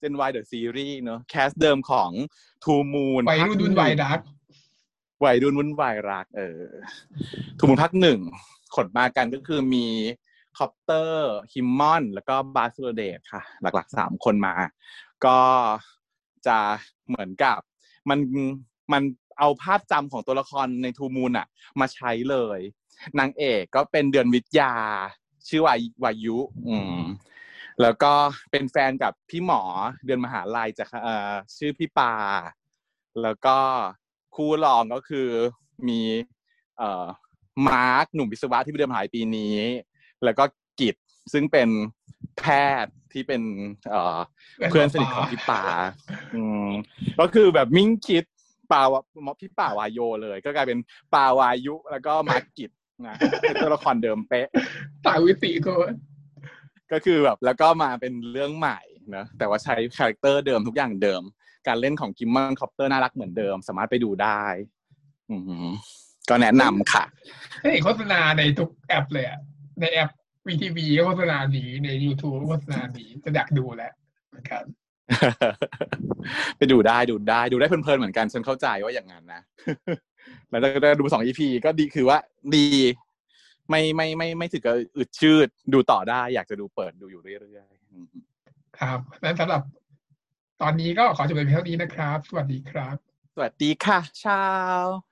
Gen Y The Series เนอะแคสเดิมของ Two Moon วัยรุ่นรุ่นวัยรัก วัยรุ่นวุ่นวายรัก เออ Two Moon ภาคหนึ่งขนมากันก็คือมีคอปเตอร์กิมม่อน แล้วก็บาสโรเดตค่ะ หลักๆสามคนมา ก็จะเหมือนกับ มันมันเอาภาพจำของตัวละครใน Two Moon อะมาใช้เลย นางเอกก็เป็นเดือนวิทยา ชื่อวายวายุ อืมแล้วก็เป็นแฟนกับพี่หมอเดือนมหาลัยจากเอ่อชื่อพี่ปา แล้วก็ คู่รองก็คือมีเอ่อมาร์คหนุ่มวิศวะที่ไปเดินมหาลัยปีนี้ แล้วก็กิจซึ่งเป็นแพทย์ที่เป็นเอ่อเพื่อนสนิทของพี่ป่าอืมก็คือแบบมิ่งคิดป่าวพี่ป่าวายโยเลย ก็กลายเป็นป่าวายุ แล้วก็มาร์กกิจนะเป็นตัวละครเดิมเป๊ะตายวิติก็ก็คือแบบแล้วก็มาเป็นเรื่องใหม่นะแต่ว่าใช้ character เดิมทุกอย่างเดิม การเล่นของกิมม่อนคอปเตอร์น่ารักเหมือนเดิม สามารถไปดูได้อืมก็แนะนำค่ะเฮ้ยโฆษณาในทุกแอปเลยอะในแอป WeTV โฆษณาดีใน YouTube โฆษณาดีจะอยากดูแหละเหมือนกันไปดูได้ดูได้ดูได้เพลินๆเหมือนกันฉันเข้าใจว่าอย่างนั้นนะแล้วก็ดูสอง EP ก็ดีคือว่าดีไม่ไม่ไม่ไม่ถึงกับอืดชืดดูต่อได้ อยากจะดูเปิดดูอยู่เรื่อยๆอืมครับนั้นสำหรับ ตอนนี้ก็ขอจบเพียงเท่านี้นะครับ สวัสดีครับ สวัสดีค่ะชาว